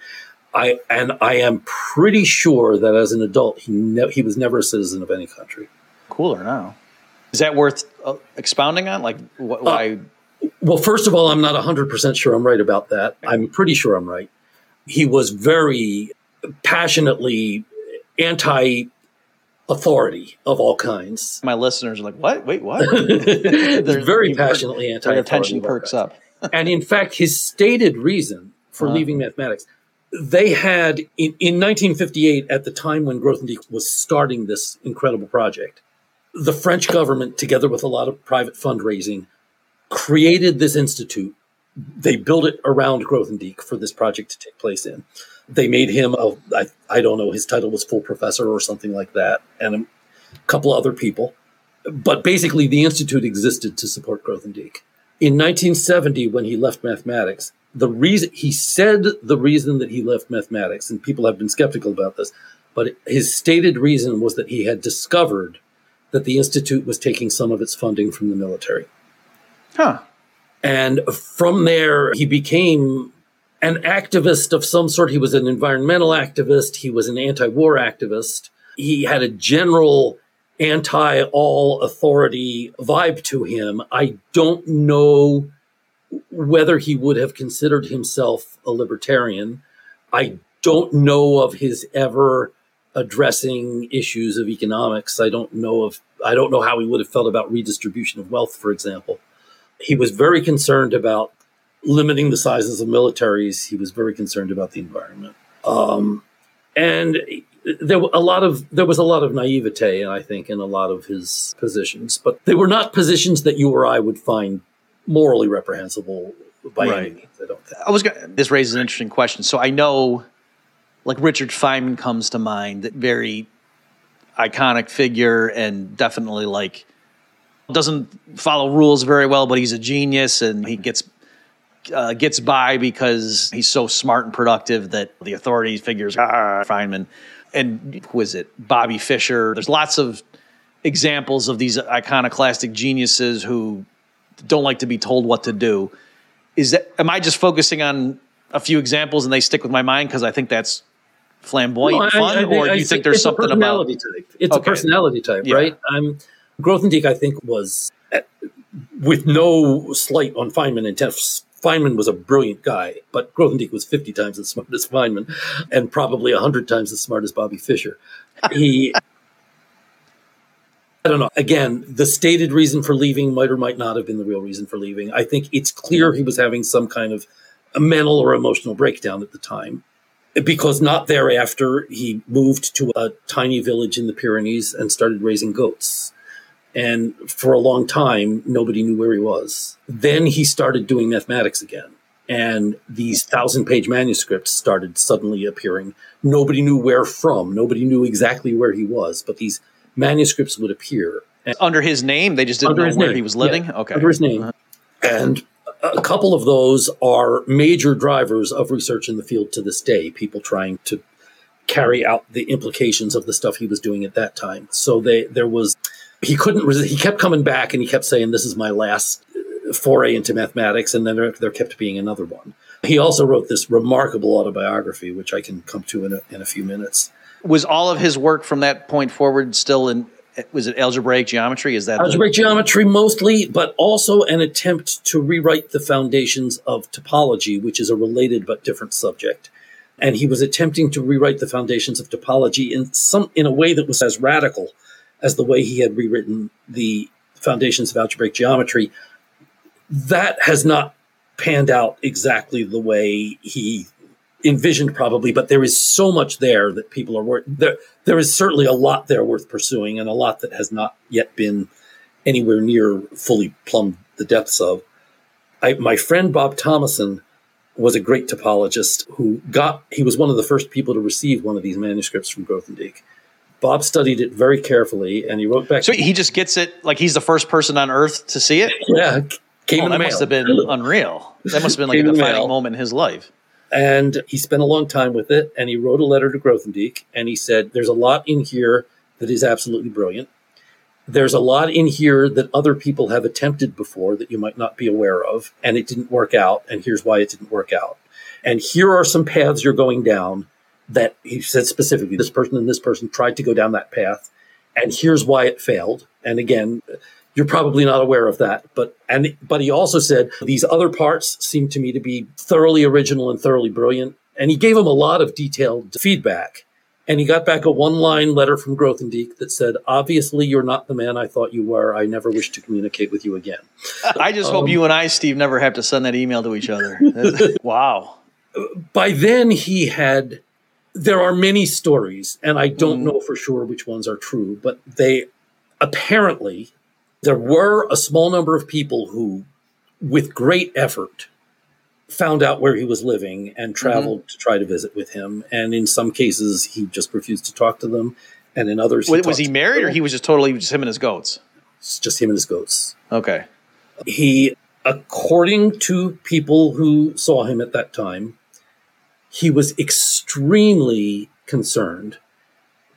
I and I am pretty sure that as an adult, he ne- he was never a citizen of any country. Cooler now. Is that worth uh, expounding on? Like, wh- why? Well, first of all, I'm not 100% sure I'm right about that. I'm pretty sure I'm right. He was very passionately anti authority of all kinds. my listeners are like, what? Wait, what? [laughs] [laughs] They're very passionately anti Their attention perks up. [laughs] and in fact, his stated reason for Uh-huh. leaving mathematics, they had in, in 1958, at the time when Grothendieck was starting this incredible project, the French government, together with a lot of private fundraising, created this institute. They built it around Grothendieck for this project to take place in. They made him a, I, I don't know, his title was full professor or something like that, and a couple other people. But basically, the institute existed to support Grothendieck. In 1970, when he left mathematics, the reason he said the reason that he left mathematics, and people have been skeptical about this, but his stated reason was that he had discovered that the institute was taking some of its funding from the military. Huh. And from there, he became an activist of some sort. He was an environmental activist. He was an anti war activist. He had a general anti all authority vibe to him. I don't know whether he would have considered himself a libertarian. I don't know of his ever addressing issues of economics. I don't know of I don't know how he would have felt about redistribution of wealth, for example. He was very concerned about limiting the sizes of militaries. He was very concerned about the environment, um, and there were a lot of there was a lot of naivete, I think, in a lot of his positions. But they were not positions that you or I would find morally reprehensible by any means. I don't think. I was gonna, this raises an interesting question. So I know, like Richard Feynman comes to mind, that very iconic figure, and definitely like doesn't follow rules very well, but he's a genius, and he gets uh, gets by because he's so smart and productive that the authority figures ah, Feynman. And who is it? Bobby Fischer. There's lots of examples of these iconoclastic geniuses who don't like to be told what to do is that am I just focusing on a few examples and they stick with my mind because I think that's flamboyant No, I- fun, I or do you think there's something about? type? It's Okay. a personality type, Yeah. right? Um, Grothendieck, I think, was uh, with no slight on Feynman and intent. Feynman was a brilliant guy, but Grothendieck was 50 times as smart as Feynman and probably 100 times as smart as Bobby Fischer. He, I don't know. Again, the stated reason for leaving might or might not have been the real reason for leaving. I think it's clear he was having some kind of a mental or emotional breakdown at the time because not thereafter he moved to a tiny village in the Pyrenees and started raising goats. And for a long time, nobody knew where he was. Then he started doing mathematics again. And these thousand page manuscripts started suddenly appearing. Nobody knew where from. Nobody knew exactly where he was, but these manuscripts would appear. And Under his name, they just didn't know where name. he was living. Yeah, okay, Under his name. And a couple of those are major drivers of research in the field to this day, people trying to carry out the implications of the stuff he was doing at that time. So they there was he couldn't resist, he kept coming back and he kept saying this is my last uh, foray into mathematics and then there, there kept being another one. He also wrote this remarkable autobiography which I can come to in a, in a few minutes. Was all of his work from that point forward still in? Was it algebraic geometry? Is that the- Algebraic geometry mostly, but also an attempt to rewrite the foundations of topology, which is a related but different subject. And he was attempting to rewrite the foundations of topology in some in a way that was as radical as the way he had rewritten the foundations of algebraic geometry. That has not panned out exactly the way he envisioned probably but there is so much there that people are worth there there is certainly a lot there worth pursuing and a lot that has not yet been anywhere near fully plumbed the depths of I, my friend bob thomason was a great topologist who got he was one of the first people to receive one of these manuscripts from grothendieck Bob studied it very carefully, and he wrote back. So he just gets it like he's the first person on Earth to see it. yeah, came Oh, in that mail. must have been unreal. That must have been like a the defining moment in his life. And he spent a long time with it and he wrote a letter to Grothendieck and he said there's a lot in here that is absolutely brilliant. There's a lot in here that other people have attempted before that you might not be aware of and it didn't work out and here's why it didn't work out. And here are some paths you're going down that he said specifically this person and this person tried to go down that path and here's why it failed. And again you're probably not aware of that but and but he also said these other parts seem to me to be thoroughly original and thoroughly brilliant. And he gave him a lot of detailed feedback. And he got back a one line letter from Grothendieck that said obviously you're not the man i thought you were. I never wish to communicate with you again. [laughs] I just Um, hope you and I, Steve, never have to send that email to each other. [laughs] wow. by then he had there are many stories and i don't know for sure which ones are true but they apparently there were a small number of people who with great effort found out where he was living and mm-hmm. traveled to try to visit with him and in some cases he just refused to talk to them and in others Was, was he married or he was just totally just him and his goats? It's just him and his goats Okay. he according to people who saw him at that time he was extremely concerned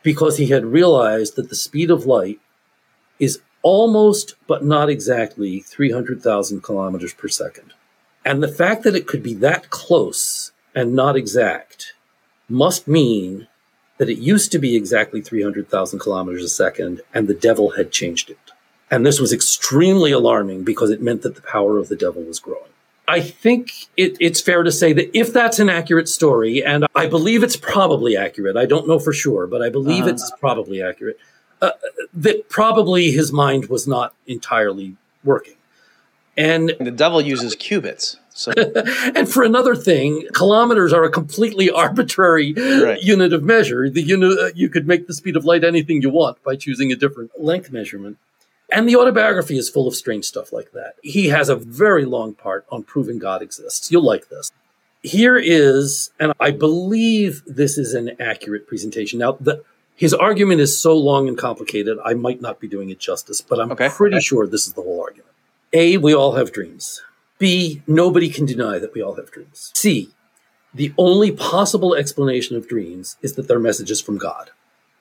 because he had realized that the speed of light is almost but not exactly 300,000 kilometers per second. And the fact that it could be that close and not exact must mean that it used to be exactly 300,000 kilometers a second and the devil had changed it. And this was extremely alarming because it meant that the power of the devil was growing. I think it, it's fair to say that if that's an accurate story, and I believe it's probably accurate, I don't know for sure, but I believe uh-huh. it's probably accurate, uh, that probably his mind was not entirely working. And The devil uses cubits. So [laughs] and for another thing, kilometers are a completely [laughs] arbitrary Right. unit of measure. The unit uh, you could make the speed of light anything you want by choosing a different length measurement. And the autobiography is full of strange stuff like that. He has a very long part on proving God exists. You'll like this. Here is, and I believe this is an accurate presentation. Now, the, his argument is so long and complicated, I might not be doing it justice, but I'm Okay. pretty sure this is the whole argument. A, we all have dreams. B, nobody can deny that we all have dreams. C, the only possible explanation of dreams is that they're messages from God.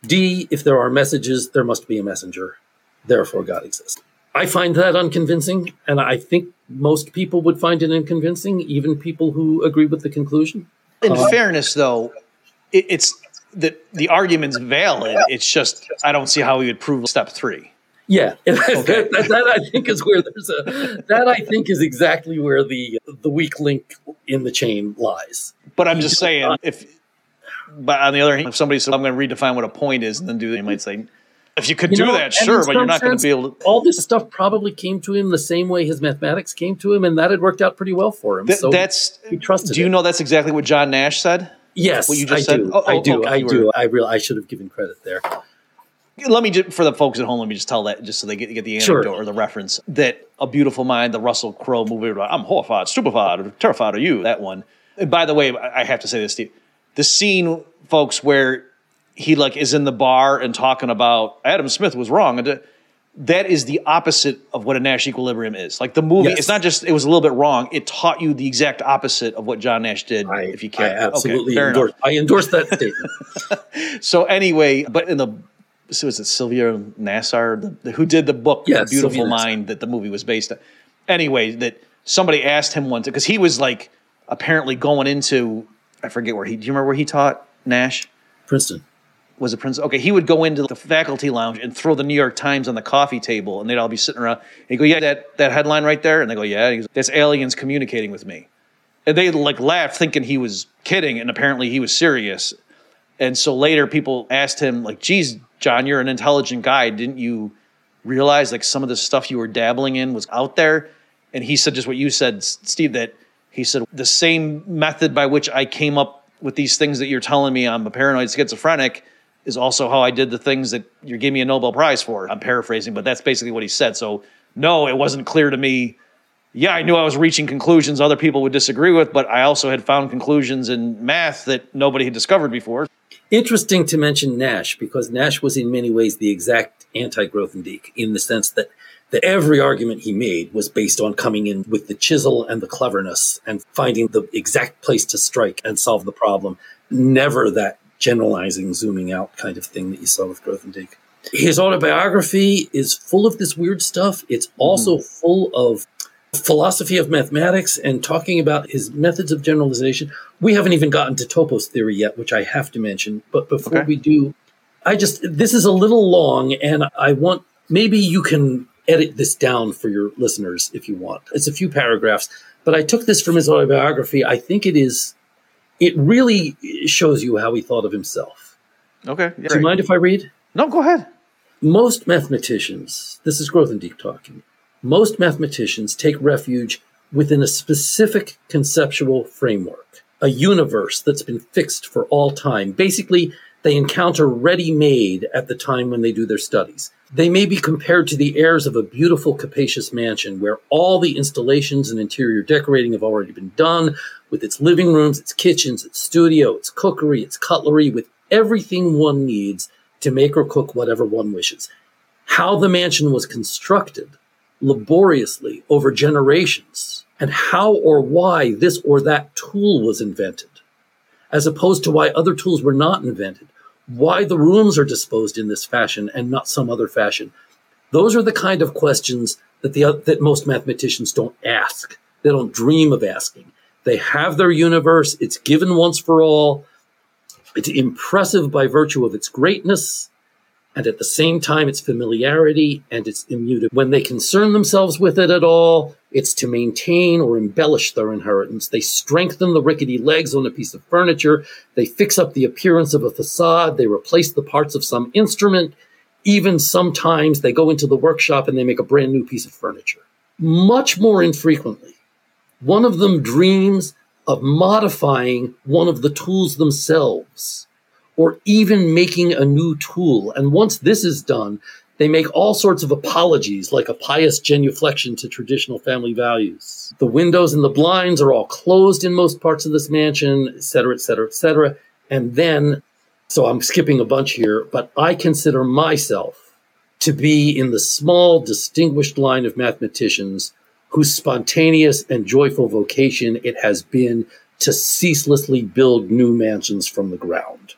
D, if there are messages, there must be a messenger. Therefore, God exists. I find that unconvincing, and I think most people would find it unconvincing, even people who agree with the conclusion. in um, fairness, though, it, it's the the argument's valid. It's just I don't see how we would prove step three. Yeah, [laughs] that, that, that I think is where there's a that I think is exactly where the the weak link in the chain lies. But I'm just saying, if but on the other hand, if somebody said I'm going to redefine what a point is and then do that, you might say, if you could You do know, that, sure, but you're not going to be able to. All this stuff probably came to him the same way his mathematics came to him, and that had worked out pretty well for him. Th- so that's. he trusted Do you it. know that's exactly what John Nash said? Yes, what you just I said? do. Oh, oh I oh, do. okay, I do. were- I real. I should have given credit there. Let me just, for the folks at home, let me just tell that just so they get, get the Sure. anecdote or the reference that A Beautiful Mind, the Russell Crowe movie, I'm horrified, stupefied, or terrified of you, that one. And by the way, I I have to say this, Steve. The scene, folks, where he like is in the bar and talking about Adam Smith was wrong. And to- that is the opposite of what a Nash equilibrium is. Like the movie, Yes. it's not just it was a little bit wrong. It taught you the exact opposite of what John Nash did. I, if you I can't, absolutely okay, endorse. I endorse that [laughs] statement. So anyway, but in the so was it Sylvia Nasar the, the- who did the book Yeah, The Beautiful Sylvia Nasar. Mind that the movie was based on? Anyway, that somebody asked him once because he was like apparently going into I forget where he. Do you remember where he taught Nash? Princeton. Was a prince. Okay, he would go into the faculty lounge and throw the New York Times on the coffee table, and they'd all be sitting around. He'd go, "Yeah, that that headline right there," and they go, "Yeah." Goes, That's aliens communicating with me, and they like laughed, thinking he was kidding, and apparently he was serious. And so later, people asked him, like, "Geez, John, you're an intelligent guy. Didn't you realize like some of the stuff you were dabbling in was out there?" And he said just what you said, Steve. That he said the same method by which I came up with these things that you're telling me I'm a paranoid schizophrenic is also how I did the things that you gave me a Nobel Prize for. I'm paraphrasing, but that's basically what he said. So no, it wasn't clear to me. Yeah, I knew I was reaching conclusions other people would disagree with, but I also had found conclusions in math that nobody had discovered before. Interesting to mention Nash because Nash was in many ways the exact anti-Grothendieck in the sense that that every argument he made was based on coming in with the chisel and the cleverness and finding the exact place to strike and solve the problem. Never that generalizing, zooming out kind of thing that you saw with Grothendieck. His autobiography is full of this weird stuff. It's also mm. full of philosophy of mathematics and talking about his methods of generalization. We haven't even gotten to topos theory yet, which I have to mention. But before okay. we do, I just, this is a little long and I want, maybe you can edit this down for your listeners if you want. It's a few paragraphs, but I took this from his autobiography. I think it is, it really shows you how he thought of himself. Okay. Do you mind if I read? No, go ahead. Most mathematicians, this is Grothendieck talking, most mathematicians take refuge within a specific conceptual framework, a universe that's been fixed for all time. Basically, they encounter ready made at the time when they do their studies. They may be compared to the heirs of a beautiful, capacious mansion where all the installations and interior decorating have already been done, with its living rooms, its kitchens, its studio, its cookery, its cutlery, with everything one needs to make or cook whatever one wishes. How the mansion was constructed laboriously over generations, and how or why this or that tool was invented, as opposed to why other tools were not invented, why the rooms are disposed in this fashion and not some other fashion. Those are the kind of questions that the that most mathematicians don't ask. They don't dream of asking. They have their universe. It's given once for all. It's impressive by virtue of its greatness and at the same time its familiarity and its immutability. When they concern themselves with it at all, it's to maintain or embellish their inheritance. They strengthen the rickety legs on a piece of furniture. They fix up the appearance of a facade. They replace the parts of some instrument. Even sometimes they go into the workshop and they make a brand new piece of furniture. Much more infrequently, one of them dreams of modifying one of the tools themselves or even making a new tool. And once this is done, they make all sorts of apologies, like a pious genuflection to traditional family values. The windows and the blinds are all closed in most parts of this mansion, et cetera, et cetera, et cetera. And then, so I'm skipping a bunch here, but I consider myself to be in the small, distinguished line of mathematicians whose spontaneous and joyful vocation it has been to ceaselessly build new mansions from the ground.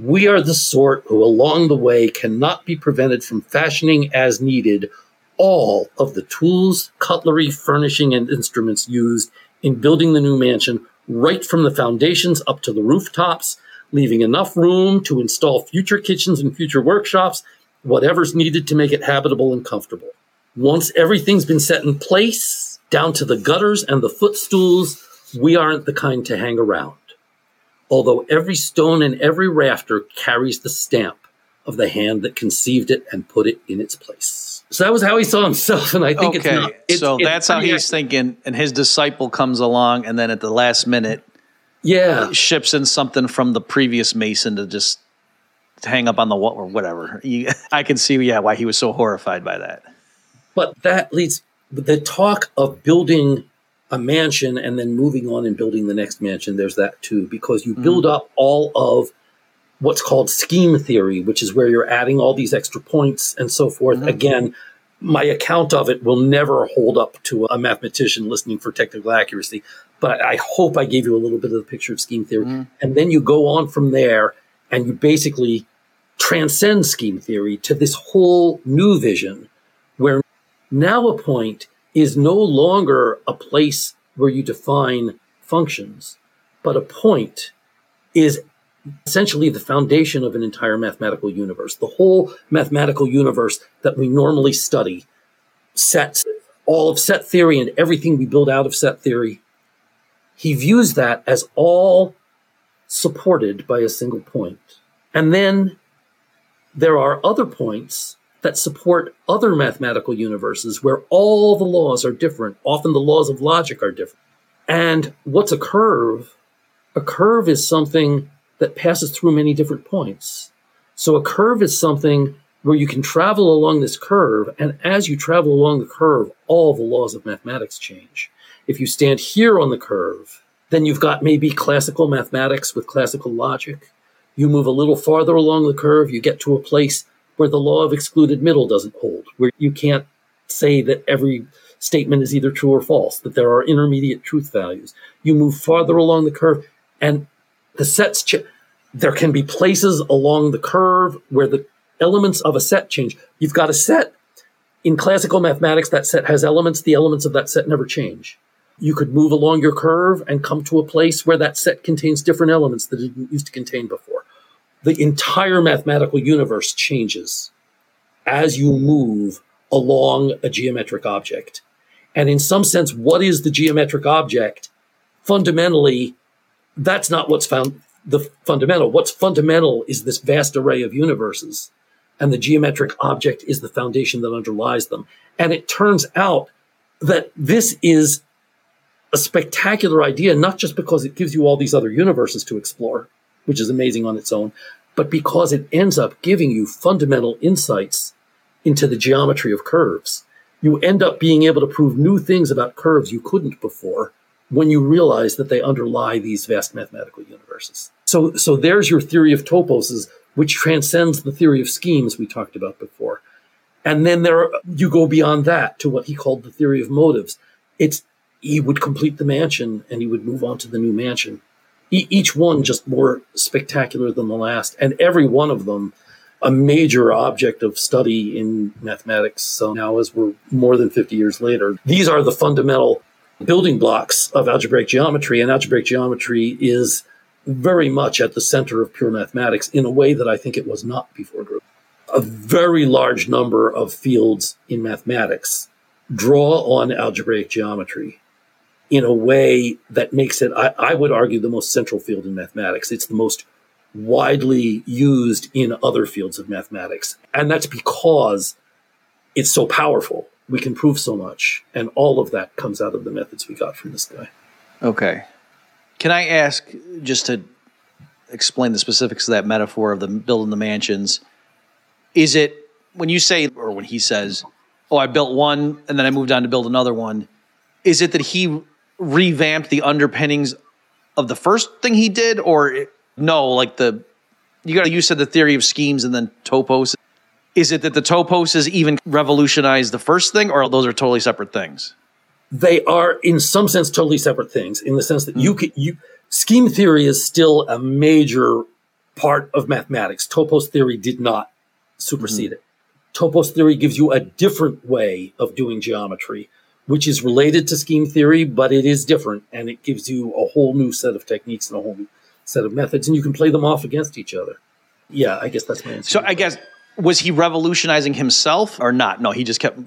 We are the sort who along the way cannot be prevented from fashioning as needed all of the tools, cutlery, furnishing, and instruments used in building the new mansion, right from the foundations up to the rooftops, leaving enough room to install future kitchens and future workshops, whatever's needed to make it habitable and comfortable. Once everything's been set in place, down to the gutters and the footstools, we aren't the kind to hang around although every stone and every rafter carries the stamp of the hand that conceived it and put it in its place. So that was how he saw himself, and I think okay. it's not. It's, so that's how he's thinking, and his disciple comes along, and then at the last minute, yeah, ships in something from the previous mason to just hang up on the wall or whatever. [laughs] I can see, yeah, why he was so horrified by that. But that leads the talk of building a mansion and then moving on and building the next mansion, there's that too, because you build mm. up all of what's called scheme theory, which is where you're adding all these extra points and so forth. Mm-hmm. Again, my account of it will never hold up to a mathematician listening for technical accuracy, but I hope I gave you a little bit of the picture of scheme theory. Mm. And then you go on from there and you basically transcend scheme theory to this whole new vision where now a point is no longer a place where you define functions, but a point is essentially the foundation of an entire mathematical universe. The whole mathematical universe that we normally study, sets, all of set theory and everything we build out of set theory, he views that as all supported by a single point. And then there are other points that support other mathematical universes where all the laws are different. Often the laws of logic are different. And what's a curve? A curve is something that passes through many different points. So a curve is something where you can travel along this curve, and as you travel along the curve, all the laws of mathematics change. If you stand here on the curve, then you've got maybe classical mathematics with classical logic. You move a little farther along the curve, you get to a place where the law of excluded middle doesn't hold, where you can't say that every statement is either true or false, that there are intermediate truth values. You move farther along the curve, and the sets, there can be places along the curve where the elements of a set change. You've got a set. In classical mathematics, that set has elements. The elements of that set never change. You could move along your curve and come to a place where that set contains different elements that it didn't used to contain before. The entire mathematical universe changes as you move along a geometric object. And in some sense, what is the geometric object? Fundamentally, that's not what's found the fundamental. What's fundamental is this vast array of universes, and the geometric object is the foundation that underlies them. And it turns out that this is a spectacular idea, not just because it gives you all these other universes to explore, which is amazing on its own, but because it ends up giving you fundamental insights into the geometry of curves. You end up being able to prove new things about curves you couldn't before when you realize that they underlie these vast mathematical universes. So, so there's your theory of toposes, which transcends the theory of schemes we talked about before. And then there, you go beyond that to what he called the theory of motives. It's he would complete the mansion and he would move on to the new mansion. E- each one just more spectacular than the last, and every one of them a major object of study in mathematics. So now, as we're more than 50 years later, these are the fundamental building blocks of algebraic geometry, and algebraic geometry is very much at the center of pure mathematics in a way that I think it was not before Grover. A very large number of fields in mathematics draw on algebraic geometry in a way that makes it, I, I, would argue, the most central field in mathematics. It's the most widely used in other fields of mathematics. And that's because it's so powerful. We can prove so much. And all of that comes out of the methods we got from this guy. Okay. Can I ask, just to explain the specifics of that metaphor of the building the mansions, is it when you say, or when he says, oh, I built one and then I moved on to build another one, is it that he revamped the underpinnings of the first thing he did, or no, like the you got you said the theory of schemes and then topos. Is it that the topos toposes even revolutionized the first thing, or those are totally separate things? They are, in some sense, totally separate things. In the sense that mm-hmm. you could you scheme theory is still a major part of mathematics. Topos theory did not supersede mm-hmm. it. Topos theory gives you a different way of doing geometry which is related to scheme theory, but it is different and it gives you a whole new set of techniques and a whole new set of methods, and you can play them off against each other. Yeah, I guess that's my answer. So I guess was he revolutionizing himself or not? No, he just kept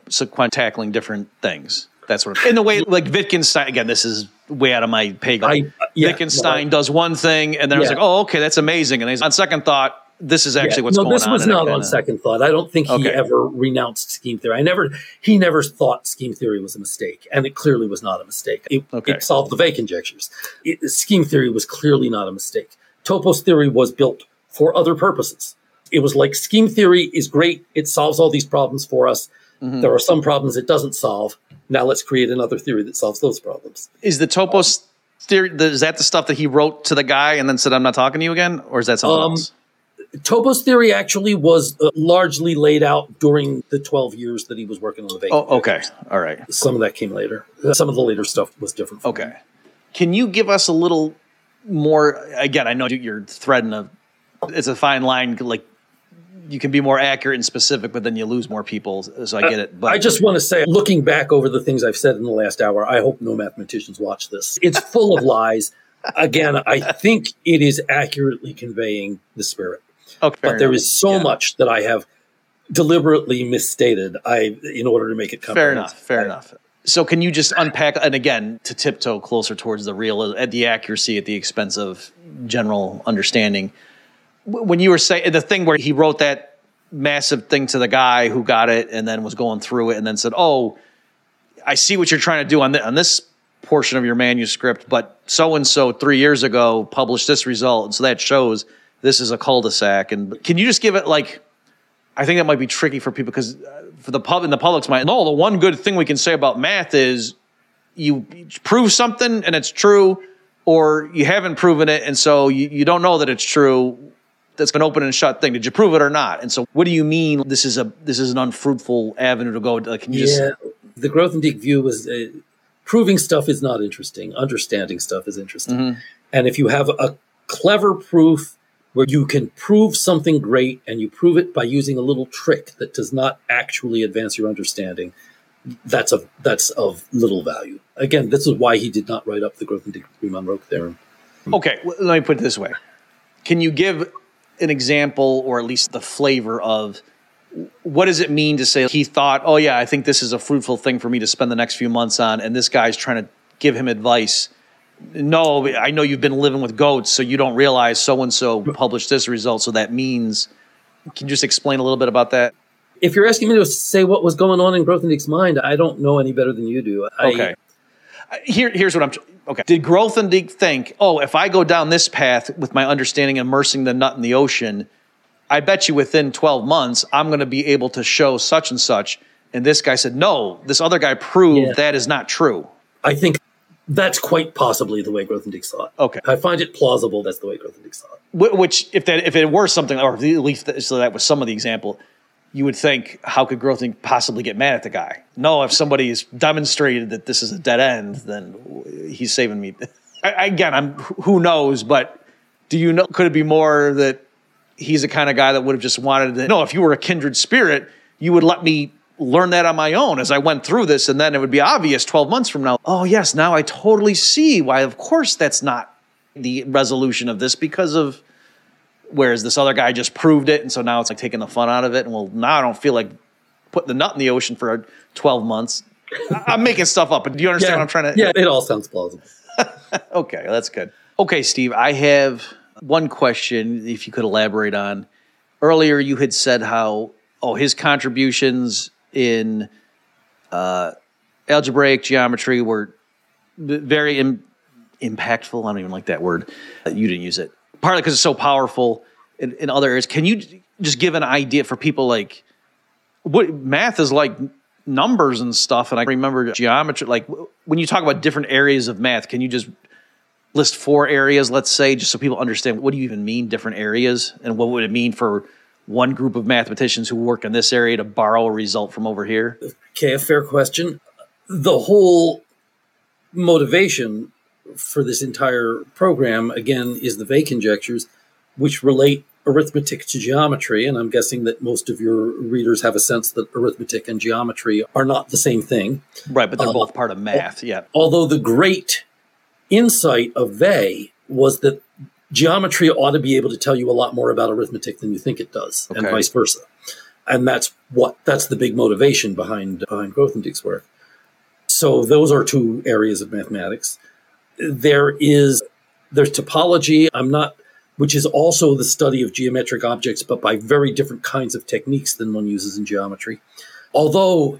tackling different things. That's what in the way like Wittgenstein. Again, this is way out of my pay grade. Yeah, Wittgenstein no, I, does one thing, and then yeah. I was like, "Oh, okay, that's amazing." And on second thought, this is actually yeah. what's no, going on. No, this was not on second thought. I don't think he okay. ever renounced scheme theory. I never, he never thought scheme theory was a mistake, and it clearly was not a mistake. It, okay. it solved the Weil conjectures. It, scheme theory was clearly not a mistake. Topos theory was built for other purposes. It was like scheme theory is great. It solves all these problems for us. Mm-hmm. There are some problems it doesn't solve. Now let's create another theory that solves those problems. Is the topos theory, is that the stuff that he wrote to the guy and then said, I'm not talking to you again? Or is that something um, else? Topos theory actually was uh, largely laid out during the 12 years that he was working on the Weil. Oh, okay. All right. Some of that came later. Some of the later stuff was different. Okay. Me. Can you give us a little more? Again, I know you're threading a, it's a fine line. Like you can be more accurate and specific, but then you lose more people. So I get it. But I just want to say, looking back over the things I've said in the last hour, I hope no mathematicians watch this. It's full of [laughs] lies. Again, I think it is accurately conveying the spirit. Okay, but there is so yeah. much that I have deliberately misstated. I in order to make it come. Fair enough. Fair enough. So can you just unpack and again to tiptoe closer towards the real at the accuracy at the expense of general understanding? When you were saying the thing where he wrote that massive thing to the guy who got it and then was going through it and then said, "Oh, I see what you're trying to do on, the, on this portion of your manuscript, but so and so three years ago published this result, and so that shows." This is a cul-de-sac. And can you just give it like, I think that might be tricky for people because uh, for the pub in the public's mind, no, the one good thing we can say about math is you prove something and it's true, or you haven't proven it, and so you, you don't know that it's true. that's an open and shut thing. Did you prove it or not? And so, what do you mean this is a this is an unfruitful avenue to go? Like, can you just Yeah, the Grothendieck view was uh, proving stuff is not interesting. Understanding stuff is interesting. Mm-hmm. And if you have a clever proof where you can prove something great and you prove it by using a little trick that does not actually advance your understanding, that's of that's of little value. Again, this is why he did not write up the Grothendieck Riemann Roch theorem. Okay, well, let me put it this way. Can you give an example or at least the flavor of what does it mean to say he thought, oh, yeah, I think this is a fruitful thing for me to spend the next few months on, and this guy's trying to give him advice? No, I know you've been living with goats, so you don't realize so and so published this result, so that means. Can you just explain a little bit about that? If you're asking me to say what was going on in Growth Grothendieck's mind, I don't know any better than you do. I, Okay. Uh, Here, here's what I'm. Okay. Did Growth Grothendieck think, oh, if I go down this path with my understanding immersing the nut in the ocean, I bet you within 12 months I'm going to be able to show such and such. And this guy said, no, this other guy proved Yeah. that is not true. I think that's quite possibly the way Grothendieck saw it. Okay. I find it plausible that's the way Grothendieck saw it. Which, if that if it were something, or at least that, so that was some of the example, you would think, how could Grothendieck possibly get mad at the guy? No, if somebody has demonstrated that this is a dead end, then he's saving me. I, again, I'm who knows, but do you know? Could it be more that he's the kind of guy that would have just wanted to? No, if you were a kindred spirit, you would let me learn that on my own as I went through this, and then it would be obvious 12 months from now. Oh yes, now I totally see why. Of course, that's not the resolution of this because of whereas this other guy just proved it and so now it's like taking the fun out of it and well now i don't feel like putting the nut in the ocean for 12 months i'm making stuff up but do you understand what i'm trying to Yeah, it all sounds plausible. [laughs] okay that's good okay steve i have one question if you could elaborate on earlier you had said how oh his contributions in uh, algebraic geometry were very Im- impactful. I don't even like that word. Uh, you didn't use it. Partly because it's so powerful in, in other areas. Can you just give an idea for people like what math is like numbers and stuff and i remember geometry like when you talk about different areas of math can you just list four areas let's say just so people understand what do you even mean different areas and what would it mean for one group of mathematicians who work in this area to borrow a result from over here Okay, a fair question. The whole motivation for this entire program, again, is the Weil conjectures, which relate arithmetic to geometry. And I'm guessing that most of your readers have a sense that arithmetic and geometry are not the same thing. right but they're Uh, both part of math yeah Although the great insight of Weil was that geometry ought to be able to tell you a lot more about arithmetic than you think it does, and vice versa. And that's what that's the big motivation behind behind Grothendieck's work. So those are two areas of mathematics. There is there's topology. I'm not which is also the study of geometric objects, but by very different kinds of techniques than one uses in geometry. Although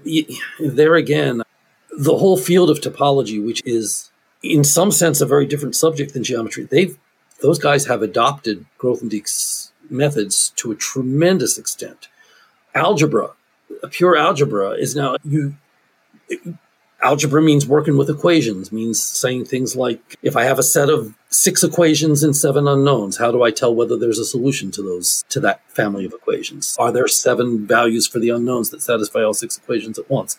there again, the whole field of topology, which is in some sense a very different subject than geometry, they've those guys have adopted growth and Grothendieck's methods to a tremendous extent. Algebra, pure algebra, is now you. Algebra means working with equations, means saying things like, if I have a set of six equations and seven unknowns, how do I tell whether there's a solution to those, to that family of equations? Are there seven values for the unknowns that satisfy all six equations at once?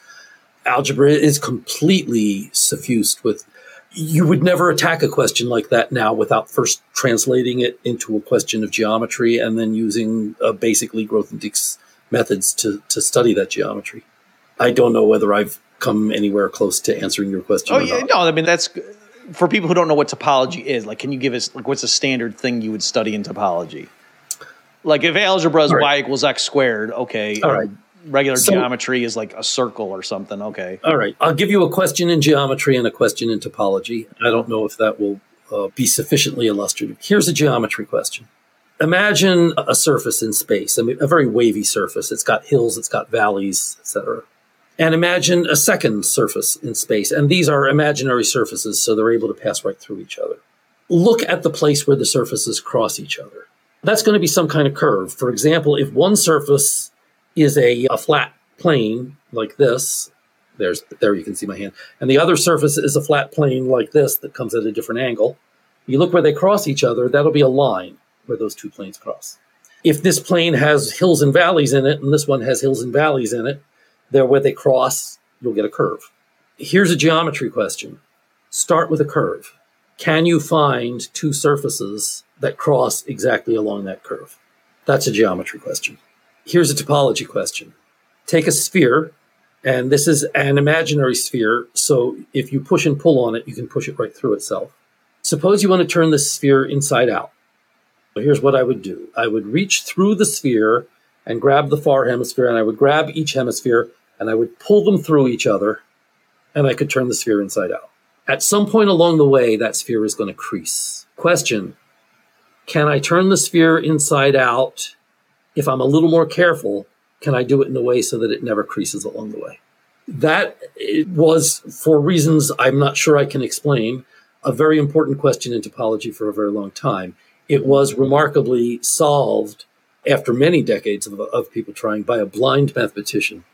Algebra is completely suffused with you would never attack a question like that now without first translating it into a question of geometry and then using uh, basically Grothendieck's methods to, to study that geometry. I don't know whether I've come anywhere close to answering your question. Oh yeah, not. no. I mean, that's for people who don't know what topology is. Like, can you give us like what's a standard thing you would study in topology? Like, if algebra is right. y equals x squared, okay. All right. Regular So- geometry is like a circle or something. Okay. All right. I'll give you a question in geometry and a question in topology. I don't know if that will uh, be sufficiently illustrative. Here's a geometry question. Imagine a surface in space, I mean, a very wavy surface. It's got hills, it's got valleys, etc. And imagine a second surface in space. And these are imaginary surfaces, so they're able to pass right through each other. Look at the place where the surfaces cross each other. That's going to be some kind of curve. For example, if one surface is a, a flat plane like this, there's there you can see my hand, and the other surface is a flat plane like this that comes at a different angle. You look where they cross each other, that'll be a line where those two planes cross. if this plane has hills and valleys in it, and this one has hills and valleys in it, there where they cross, you'll get a curve. Here's a geometry question. Start with a curve. Can you find two surfaces that cross exactly along that curve? That's a geometry question. Here's a topology question. Take a sphere, and this is an imaginary sphere, so if you push and pull on it, you can push it right through itself. Suppose you want to turn this sphere inside out. Here's what I would do I would reach through the sphere and grab the far hemisphere, and I would grab each hemisphere and I would pull them through each other, and I could turn the sphere inside out. At some point along the way, that sphere is going to crease. Question Can I turn the sphere inside out if I'm a little more careful? Can I do it in a way so that it never creases along the way? That was, for reasons I'm not sure I can explain, a very important question in topology for a very long time. It was remarkably solved after many decades of, of people trying by a blind mathematician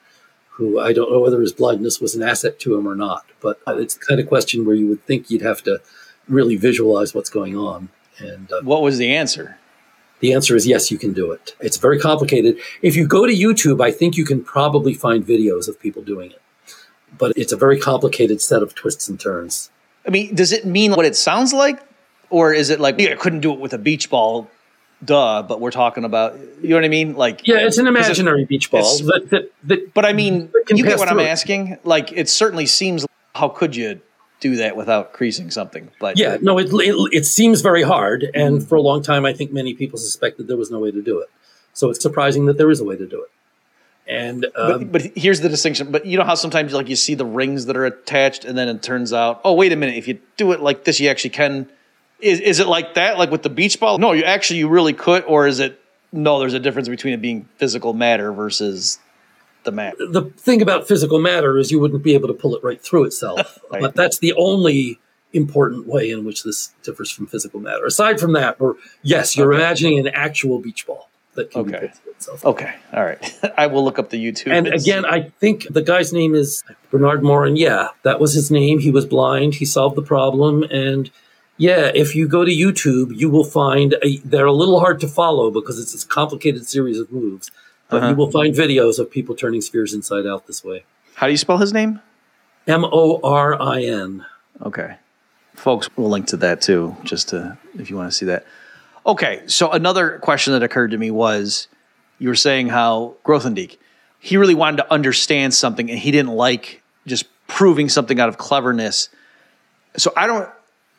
who I don't know whether his blindness was an asset to him or not, but it's the kind of question where you would think you'd have to really visualize what's going on. And uh, what was the answer? The answer is yes, you can do it. It's very complicated. If you go to YouTube, I think you can probably find videos of people doing it, but it's a very complicated set of twists and turns. I mean, does it mean what it sounds like? Or is it like, yeah, I couldn't do it with a beach ball duh, but we're talking about you know what I mean? Like yeah, it's an imaginary beach ball. That, that, that, but I mean, you get what I'm asking. Like it certainly seems. How could you do that without creasing something? But yeah, no, it it, it seems very hard, and for a long time, I think many people suspected there was no way to do it. So it's surprising that there is a way to do it. And um, but, but, here's the distinction. But you know how sometimes like you see the rings that are attached, and then it turns out, oh wait a minute, if you do it like this, you actually can is, is it like that, like with the beach ball? No, you actually you really could, or is it no? There's a difference between it being physical matter versus the matter. The thing about physical matter is you wouldn't be able to pull it right through itself. [laughs] right. But that's the only important way in which this differs from physical matter. Aside from that, or yes, you're okay. imagining an actual beach ball that can okay. be through itself. Okay, all right. [laughs] I will look up the YouTube. And, and again, see. I think the guy's name is Bernard Morin. Yeah, that was his name. He was blind. He solved the problem and yeah, if you go to YouTube, you will find a, they're a little hard to follow because it's this complicated series of moves. But uh-huh. you will find videos of people turning spheres inside out this way. How do you spell his name? M O R I N. Okay. Folks, we'll link to that too, just to if you want to see that. Okay, so another question that occurred to me was you were saying how Grothendieck, he really wanted to understand something and he didn't like just proving something out of cleverness. So I don't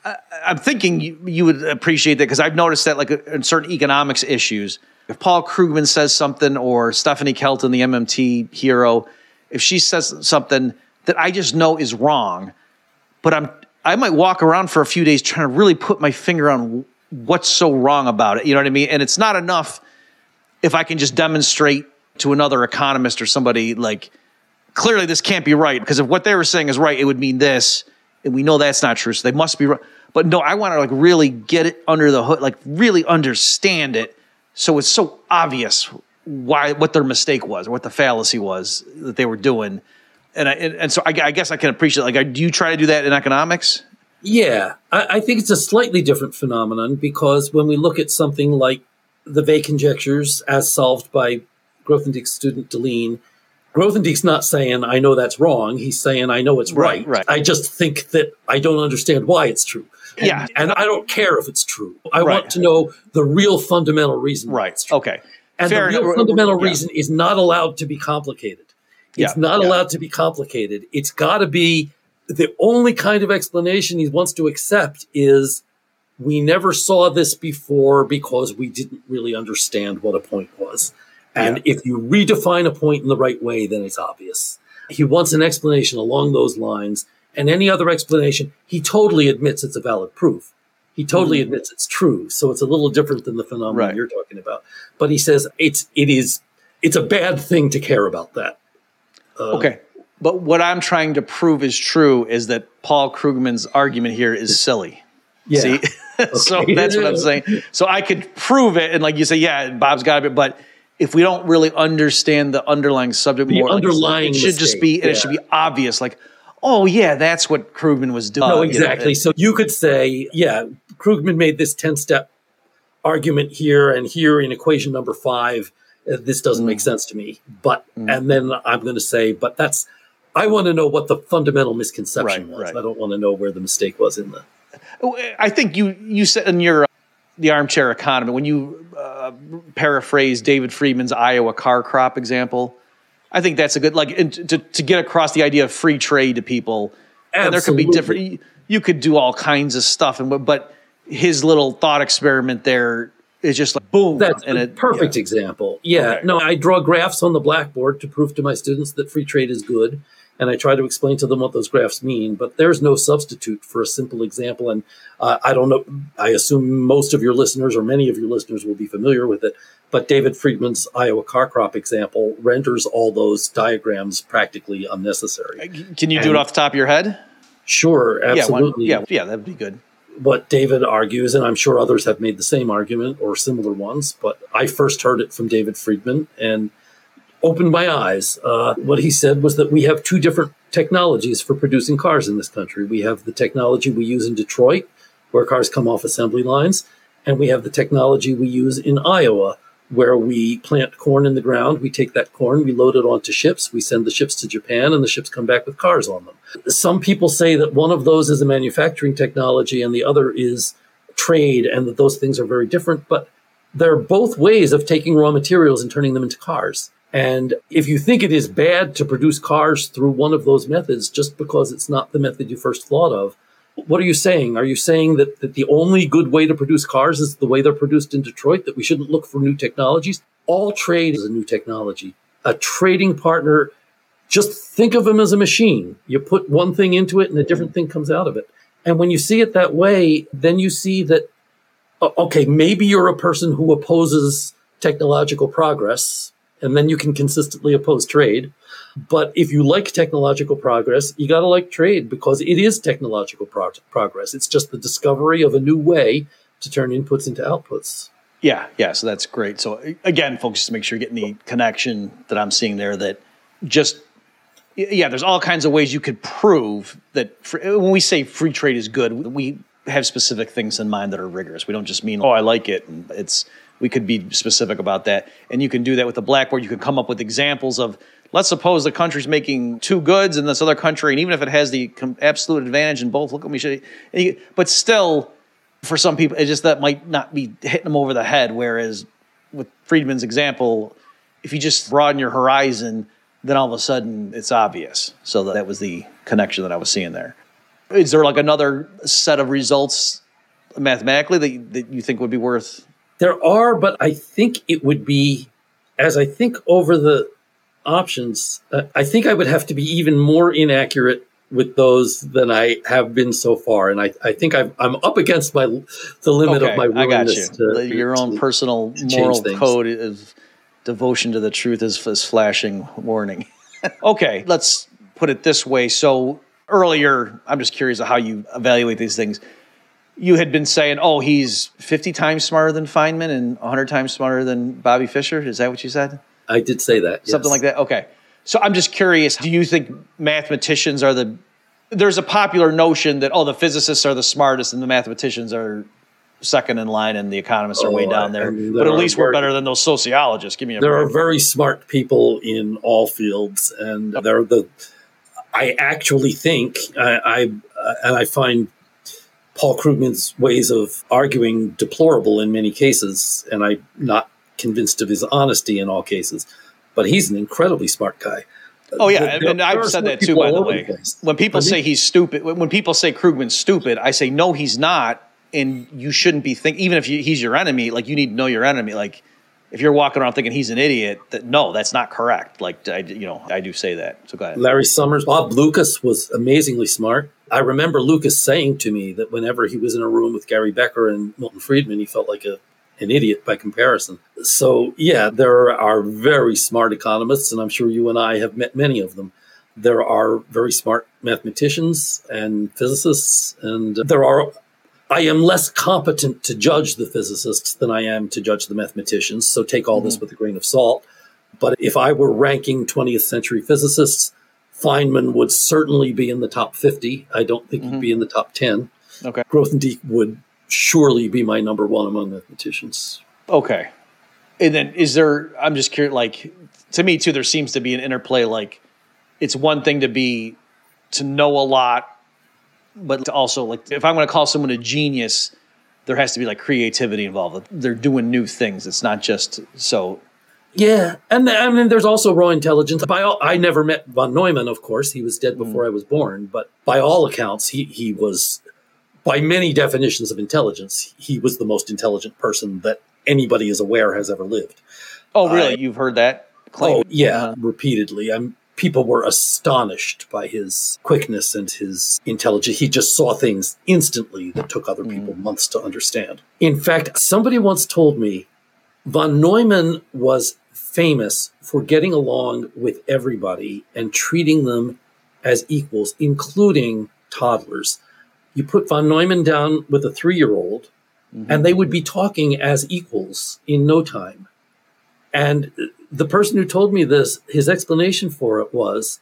I, am thinking you, you, would appreciate that because I've noticed that, like in certain economics issues, if Paul Krugman says something or Stephanie Kelton, the MMT hero, if she says something that I just know is wrong, but I'm I might walk around for a few days trying to really put my finger on what's so wrong about it. You know what I mean? And it's not enough if I can just demonstrate to another economist or somebody like clearly this can't be right because if what they were saying is right, it would mean this and we know that's not true. So they must be right. But no, I want to like really get it under the hood, like really understand it, so it's so obvious why what their mistake was or what the fallacy was that they were doing. And I, and, and so I, I, guess I can appreciate. Like, do you try to do that in economics? Yeah, I, I think it's a slightly different phenomenon because when we look at something like the Weil conjectures as solved by Grothendieck's student Deligne, Grothendieck's not saying, I know that's wrong. He's saying, I know it's right. right. I just think that I don't understand why it's true. And, yeah. And I don't care if it's true. I right. want to know the real fundamental reason. Right. Okay. And Fair the real enough. fundamental yeah. reason is not allowed to be complicated. It's yeah. not yeah. allowed to be complicated. It's got to be the only kind of explanation he wants to accept is we never saw this before because we didn't really understand what a point was. And if you redefine a point in the right way, then it's obvious. He wants an explanation along those lines. And any other explanation, he totally admits it's a valid proof. He totally mm-hmm. admits it's true. So it's a little different than the phenomenon right. you're talking about. But he says it's it is it's a bad thing to care about that. Uh, okay. But what I'm trying to prove is true is that Paul Krugman's argument here is silly. Yeah. See? [laughs] so that's what I'm saying. So I could prove it, and like you say, yeah, Bob's got it, but if we don't really understand the underlying subject the more, underlying like, it should mistake, just be, yeah. and it should be obvious. Like, oh yeah, that's what Krugman was doing. No, exactly. You know? So you could say, yeah, Krugman made this ten step argument here and here in equation number five, uh, this doesn't make sense to me. But, and then I'm going to say, but that's, I want to know what the fundamental misconception Right, was. right. I don't want to know where the mistake was in the. I think you you said in your uh, the armchair economy when you uh, paraphrase David Friedman's Iowa car crop example. I think that's a good like and to to get across the idea of free trade to people. And there could be different. You, could do all kinds of stuff, and but- his little thought experiment there is just like boom. That's and a it, perfect example. Yeah. Okay. No, I draw graphs on the blackboard to prove to my students that free trade is good. And I try to explain to them what those graphs mean, but there's no substitute for a simple example. And uh, I don't know, I assume most of your listeners or many of your listeners will be familiar with it. But David Friedman's Iowa car crop example renders all those diagrams practically unnecessary. Can you do it off the top of your head? Sure, absolutely. Yeah, one, yeah, yeah, that'd be good. what David argues, and I'm sure others have made the same argument or similar ones, but I first heard it from David Friedman and opened my eyes. Uh, what he said was that we have two different technologies for producing cars in this country. We have the technology we use in Detroit, where cars come off assembly lines, and we have the technology we use in Iowa, where we plant corn in the ground. We take that corn, we load it onto ships, we send the ships to Japan, and the ships come back with cars on them. Some people say that one of those is a manufacturing technology and the other is trade, and that those things are very different, but they're both ways of taking raw materials and turning them into cars. And if you think it is bad to produce cars through one of those methods just because it's not the method you first thought of, what are you saying? Are you saying that, that the only good way to produce cars is the way they're produced in Detroit, that we shouldn't look for new technologies? All trade is a new technology. A trading partner, just think of them as a machine. You put one thing into it and a different thing comes out of it. And when you see it that way, then you see that, okay, maybe you're a person who opposes technological progress, and then you can consistently oppose trade. But if you like technological progress, you got to like trade because it is technological pro- progress. It's just the discovery of a new way to turn inputs into outputs. Yeah, yeah. So that's great. So again, folks, just make sure you're getting the connection that I'm seeing there. That just yeah, there's all kinds of ways you could prove that fr- when we say free trade is good, we have specific things in mind that are rigorous. We don't just mean oh, I like it. And it's we could be specific about that, and you can do that with the blackboard. You can come up with examples of. Let's suppose the country's making two goods in this other country, and even if it has the absolute advantage in both, look at me, but still, for some people, it just that might not be hitting them over the head. Whereas with Friedman's example, if you just broaden your horizon, then all of a sudden it's obvious. So that was the connection that I was seeing there. Is there like another set of results mathematically that that you think would be worth? There are, but I think it would be, as I think over the options, uh, I think I would have to be even more inaccurate with those than I have been so far. And I, I think I've, I'm up against my the limit of my I got you. willingness to Your own to- personal change moral things. code of devotion to the truth is, is flashing warning. [laughs] okay, let's put it this way. So earlier, I'm just curious of how you evaluate these things. You had been saying, "Oh, he's 50 times smarter than Feynman and 100 times smarter than Bobby Fischer." Is that what you said? I did say that. Something yes. like that. Okay. So I'm just curious. Do you think mathematicians are the? There's a popular notion that oh, the physicists are the smartest and the mathematicians are second in line, and the economists are way Oh, down there. I mean, but at least we're better than those sociologists. Give me a there break. are very smart people in all fields, and they're the. I actually think I, I uh, and I find Paul Krugman's ways of arguing deplorable in many cases, and I'm not convinced of his honesty in all cases. But he's an incredibly smart guy. Oh yeah, and, I've said that too. By the way, place. when people Pardon say he's stupid, when when people say Krugman's stupid, I say no, he's not, and you shouldn't be thinking. Even if you, he's your enemy, like you need to know your enemy. Like if you're walking around thinking he's an idiot, that no, that's not correct. Like I, you know, I do say that. So go ahead. Larry Summers, Bob Lucas was amazingly smart. I remember Lucas saying to me that whenever he was in a room with Gary Becker and Milton Friedman, he felt like a an idiot by comparison. So yeah, there are very smart economists, and I'm sure you and I have met many of them. There are very smart mathematicians and physicists, and there are. I am less competent to judge the physicists than I am to judge the mathematicians. So take all this mm-hmm. with a grain of salt. But if I were ranking 20th century physicists, Feynman would certainly be in the top 50. I don't think he'd mm-hmm. be in the top 10. Okay. Grothendieck would surely be my number one among mathematicians. Okay. And then is there, I'm just curious, like, to me too, there seems to be an interplay. Like, it's one thing to be, to know a lot, but also, like, if I'm going to call someone a genius, there has to be like creativity involved. They're doing new things. It's not just so. Yeah, and I mean, there's also raw intelligence. By all, I never met von Neumann, of course. He was dead before mm. I was born. But by all accounts, he he was, by many definitions of intelligence, he was the most intelligent person that anybody is aware has ever lived. Oh, really? You've heard that claim? Oh, yeah, uh-huh. repeatedly. I'm people were astonished by his quickness and his intelligence. He just saw things instantly that took other people mm. months to understand. In fact, somebody once told me von Neumann was famous for getting along with everybody and treating them as equals, including toddlers. You put von Neumann down with a three year old, mm-hmm. and they would be talking as equals in no time. And the person who told me this, his explanation for it was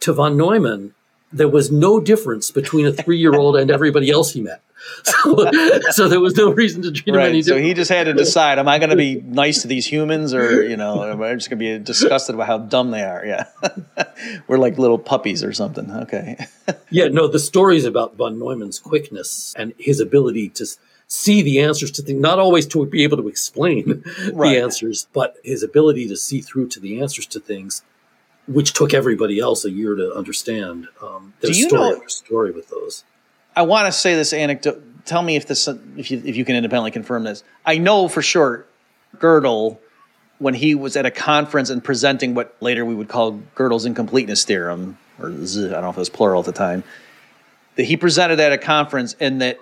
to von Neumann, there was no difference between a three year old and everybody else he met. [laughs] So, so, there was no reason to treat right. him any different. So he just had to decide: Am I going to be nice to these humans, or you know, am I just going to be disgusted about how dumb they are? Yeah, [laughs] we're like little puppies or something. Okay. [laughs] yeah, no. The stories about von Neumann's quickness and his ability to see the answers to things, not always to be able to explain right. the answers, but his ability to see through to the answers to things, which took everybody else a year to understand. Um, there's story know, story with those. I want to say this anecdote. Tell me if this, if you, if you can independently confirm this. I know for sure, Gödel, when he was at a conference and presenting what later we would call Gödel's incompleteness theorem, or Z, I don't know if it was plural at the time, that he presented at a conference and that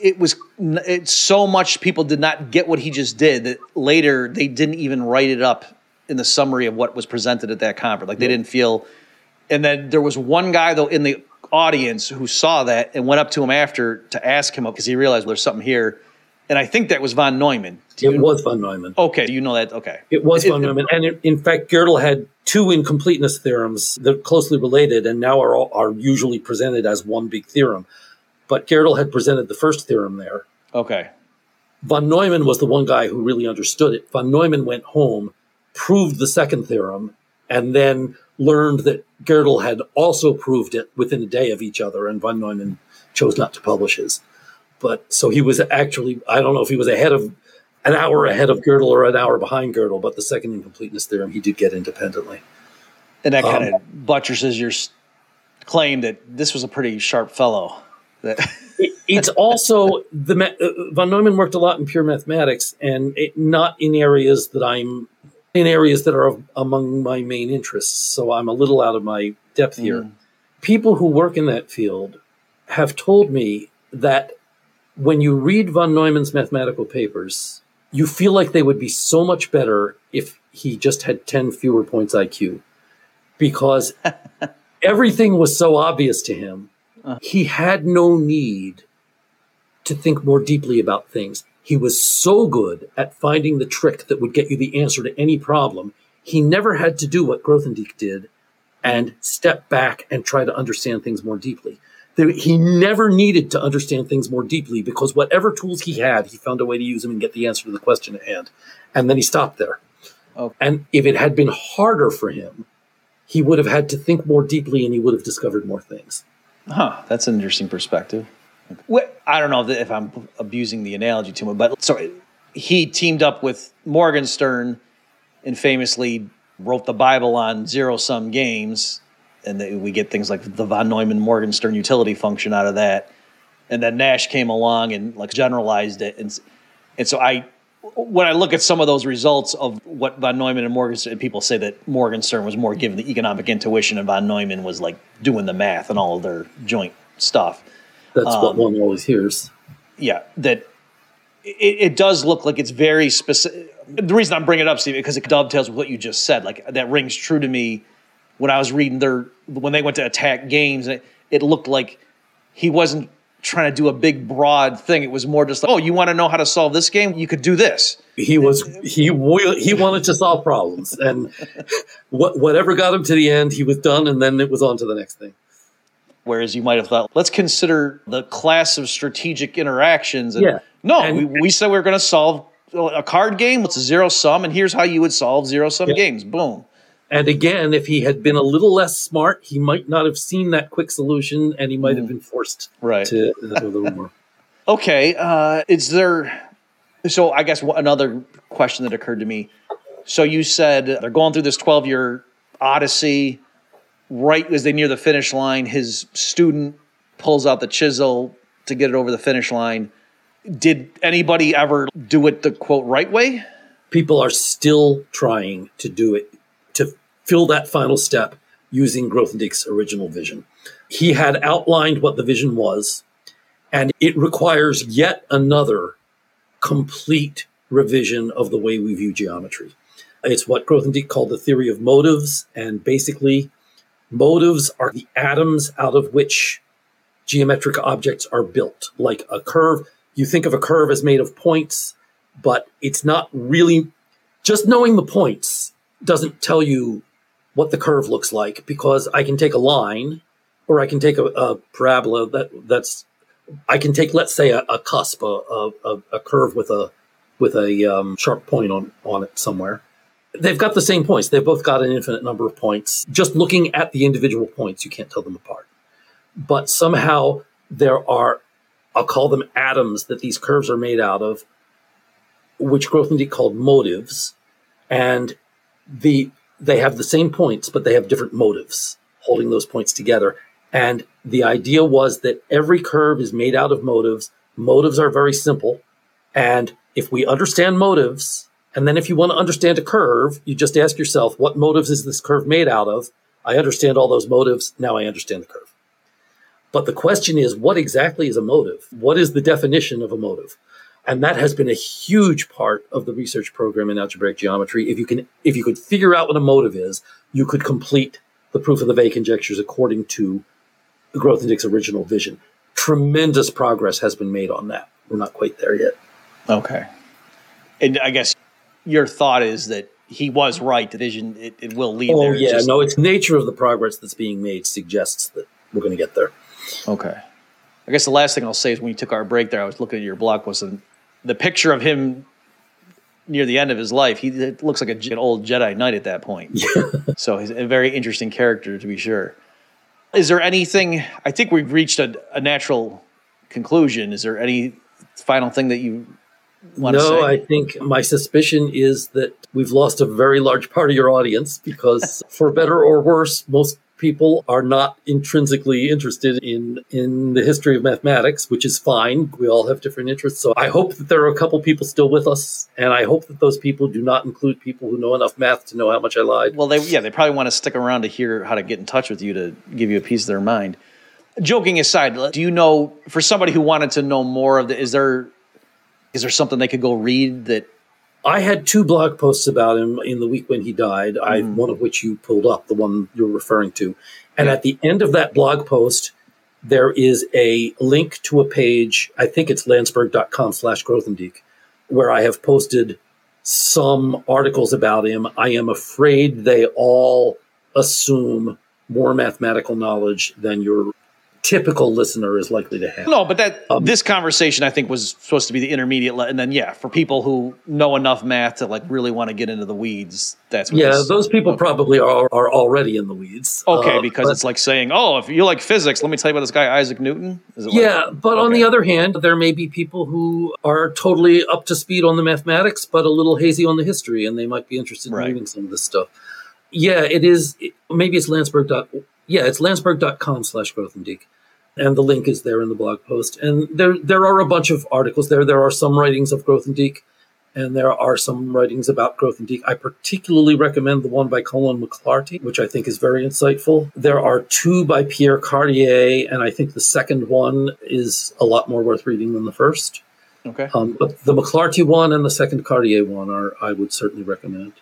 it was it, so much people did not get what he just did that later they didn't even write it up in the summary of what was presented at that conference. Like they didn't feel. And then there was one guy though in the audience who saw that and went up to him after to ask him because he realized there's something here. And I think that was von Neumann. it was von Neumann. Okay, you know that. Okay, it was von Neumann, and in, in fact, Gödel had two incompleteness theorems that are closely related, and now are are usually presented as one big theorem but Gödel had presented the first theorem there. Okay. Von Neumann was the one guy who really understood it. Von Neumann went home, proved the second theorem, and then learned that Gödel had also proved it within a day of each other, and von Neumann chose not to publish his. But so he was actually, I don't know if he was ahead of an hour ahead of Gödel or an hour behind Gödel, but the second incompleteness theorem he did get independently. And that kind um, of buttresses your claim that this was a pretty sharp fellow [laughs] it's also the uh, von Neumann worked a lot in pure mathematics, and it, not in areas that I'm in areas that are among my main interests. So I'm a little out of my depth here. Mm. People who work in that field have told me that when you read von Neumann's mathematical papers, you feel like they would be so much better if he just had 10 fewer points IQ because [laughs] everything was so obvious to him uh, he had no need to think more deeply about things. He was so good at finding the trick that would get you the answer to any problem. He never had to do what Grothendieck did and step back and try to understand things more deeply. He never needed to understand things more deeply because whatever tools he had, he found a way to use them and get the answer to the question at hand. And then he stopped there. Okay. And if it had been harder for him, he would have had to think more deeply and he would have discovered more things. Huh, that's an interesting perspective. I don't know if I'm abusing the analogy too much, but so he teamed up with Morgenstern and famously wrote the Bible on zero sum games, and we get things like the von Neumann Morgenstern utility function out of that. And then Nash came along and like generalized it, and and so I when I look at some of those results of what von Neumann and Morgenstern, people say that Morgenstern was more given the economic intuition and von Neumann was like doing the math and all of their joint stuff. That's um, what one always hears. Yeah, that it, it, does look like it's very specific. The reason I'm bringing it up, Steve, because it dovetails with what you just said. Like that rings true to me when I was reading their when they went to attack games. It, it looked like he wasn't trying to do a big broad thing. It was more just like, oh, you want to know how to solve this game? You could do this. He was he he wanted to solve problems, and [laughs] what, whatever got him to the end, he was done, and then it was on to the next thing. Whereas you might have thought, let's consider the class of strategic interactions. And Yeah. No, And- we, we said we were going to solve a card game. It's a zero sum, and here's how you would solve zero sum Yeah. games. Boom. And again, if he had been a little less smart, he might not have seen that quick solution, and he might have been forced. Right. to uh, a little more. [laughs] Okay. Uh, is there? So I guess another question that occurred to me. So you said they're going through this twelve-year odyssey. Right as they near the finish line, his student pulls out the chisel to get it over the finish line. Did anybody ever do it the quote right way? People are still trying to do it to fill that final step using Grothendieck's original vision. He had outlined what the vision was, and it requires yet another complete revision of the way we view geometry. It's what Grothendieck called the theory of motives, and basically, motives are the atoms out of which geometric objects are built. Like a curve, you think of a curve as made of points, but it's not really just knowing the points doesn't tell you what the curve looks like because I can take a line or I can take a, a parabola that that's I can take let's say a, a cusp a, a, a curve with a with a um, sharp point on on it somewhere. They've got the same points. They've both got an infinite number of points. Just looking at the individual points you can't tell them apart. But somehow there are I'll call them atoms that these curves are made out of which Grothendieck called motives and the they have the same points, but they have different motives holding those points together. And the idea was that every curve is made out of motives. Motives are very simple. And if we understand motives, and then if you want to understand a curve, you just ask yourself, what motives is this curve made out of? I understand all those motives. Now I understand the curve. But the question is, what exactly is a motive? What is the definition of a motive? And that has been a huge part of the research program in algebraic geometry. If you can, if you could figure out what a motive is, you could complete the proof of the Weil conjectures according to Grothendieck's original vision. Tremendous progress has been made on that. We're not quite there yet. Okay. And I guess your thought is that he was right. The vision it, it will lead Oh there. yeah, Just- no, it's nature of the progress that's being made suggests that we're going to get there. Okay. I guess the last thing I'll say is when you took our break there, I was looking at your blog post and the picture of him near the end of his life. He it looks like a, an old Jedi Knight at that point. [laughs] so he's a very interesting character to be sure. Is there anything? I think we've reached a, a natural conclusion. Is there any final thing that you want to say? No, say? I think my suspicion is that we've lost a very large part of your audience because, for better or worse, most people are not intrinsically interested in in the history of mathematics, which is fine. We all have different interests. So I hope that there are a couple people still with us, and I hope that those people do not include people who know enough math to know how much I lied. Well, they yeah, they probably want to stick around to hear how to get in touch with you to give you a piece of their mind. Joking aside, do you know for somebody who wanted to know more of the is there is there something they could go read that I had two blog posts about him in the week when he died, I, mm. one of which you pulled up, the one you're referring to. And at the end of that blog post, there is a link to a page, I think it's landsburg.com slash Grothendieck, where I have posted some articles about him. I am afraid they all assume more mathematical knowledge than your typical listener is likely to have. No, but that Um, this conversation I think was supposed to be the intermediate, le- and then yeah, for people who know enough math to like really want to get into the weeds, that's what Yeah, this- those people probably are, are already in the weeds. Okay, Uh, because but- it's like saying, "Oh, if you like physics, let me tell you about this guy Isaac Newton." Is it like- Yeah, but on the other hand, there may be people who are totally up to speed on the mathematics, but a little hazy on the history, and they might be interested in Right. reading some of this stuff. Yeah, it is. maybe it's Landsburg. Yeah, it's Landsburg.com slash growth And the link is there in the blog post. And there, there are a bunch of articles there. There are some writings of Grothendieck, and there are some writings about Grothendieck. I particularly recommend the one by Colin McLarty, which I think is very insightful. There are two by Pierre Cartier, and I think the second one is a lot more worth reading than the first. okay, Um, but the McLarty one and the second Cartier one are I would certainly recommend.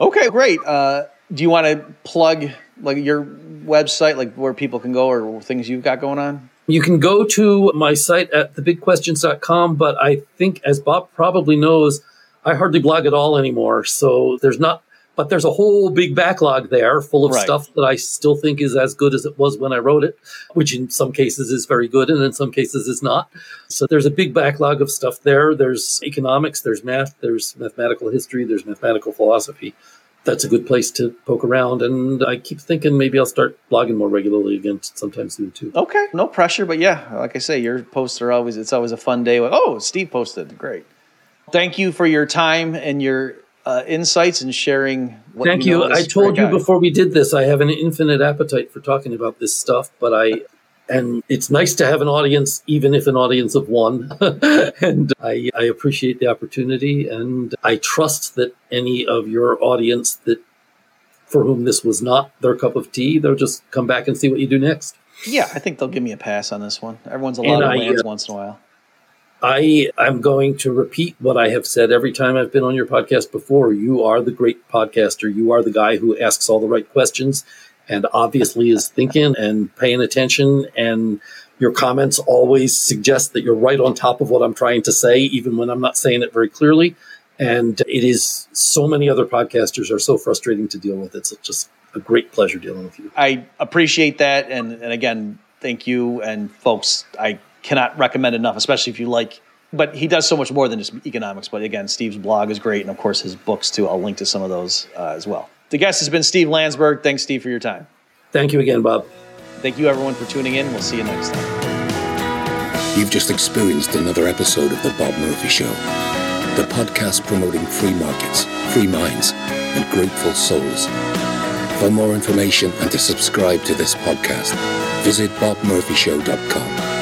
okay, great. Uh, do you want to plug like your website, like where people can go, or things you've got going on? You can go to my site at thebigquestions.com, but I think, as Bob probably knows, I hardly blog at all anymore. So there's not But there's a whole big backlog there full of Right. stuff that I still think is as good as it was when I wrote it, which in some cases is very good and in some cases is not. So there's a big backlog of stuff there. There's economics, there's math, there's mathematical history, there's mathematical philosophy. That's a good place to poke around. And I keep thinking maybe I'll start blogging more regularly again sometime soon too. Okay, no pressure, but yeah, like I say, your posts are always it's always a fun day. Like, oh, Steve posted, great. Thank you for your time and your uh, insights and sharing. What Thank you. of I told you guy. before we did this, I have an infinite appetite for talking about this stuff, but I, and it's nice to have an audience, even if an audience of one. [laughs] and I, I appreciate the opportunity. And I trust that any of your audience that for whom this was not their cup of tea, they'll just come back and see what you do next. Yeah, I think they'll give me a pass on this one. Everyone's a And lot of I, lands uh, once in a while. I am going to repeat what I have said every time I've been on your podcast before. You are the great podcaster. You are the guy who asks all the right questions and obviously is thinking and paying attention. And your comments always suggest that you're right on top of what I'm trying to say, even when I'm not saying it very clearly. And it is so many other podcasters are so frustrating to deal with. It's just a great pleasure dealing with you. I appreciate that, and and again, thank you and folks. I cannot recommend enough, especially if you like. But he does so much more than just economics. But again, Steve's blog is great, and of course his books too. I'll link to some of those uh, as well. The guest has been Steve Landsburg. Thanks, Steve, for your time. Thank you again, Bob. Thank you, everyone, for tuning in. We'll see you next time. You've just experienced another episode of The Bob Murphy Show, the podcast promoting free markets, free minds, and grateful souls. For more information and to subscribe to this podcast, visit bobmurphyshow.com.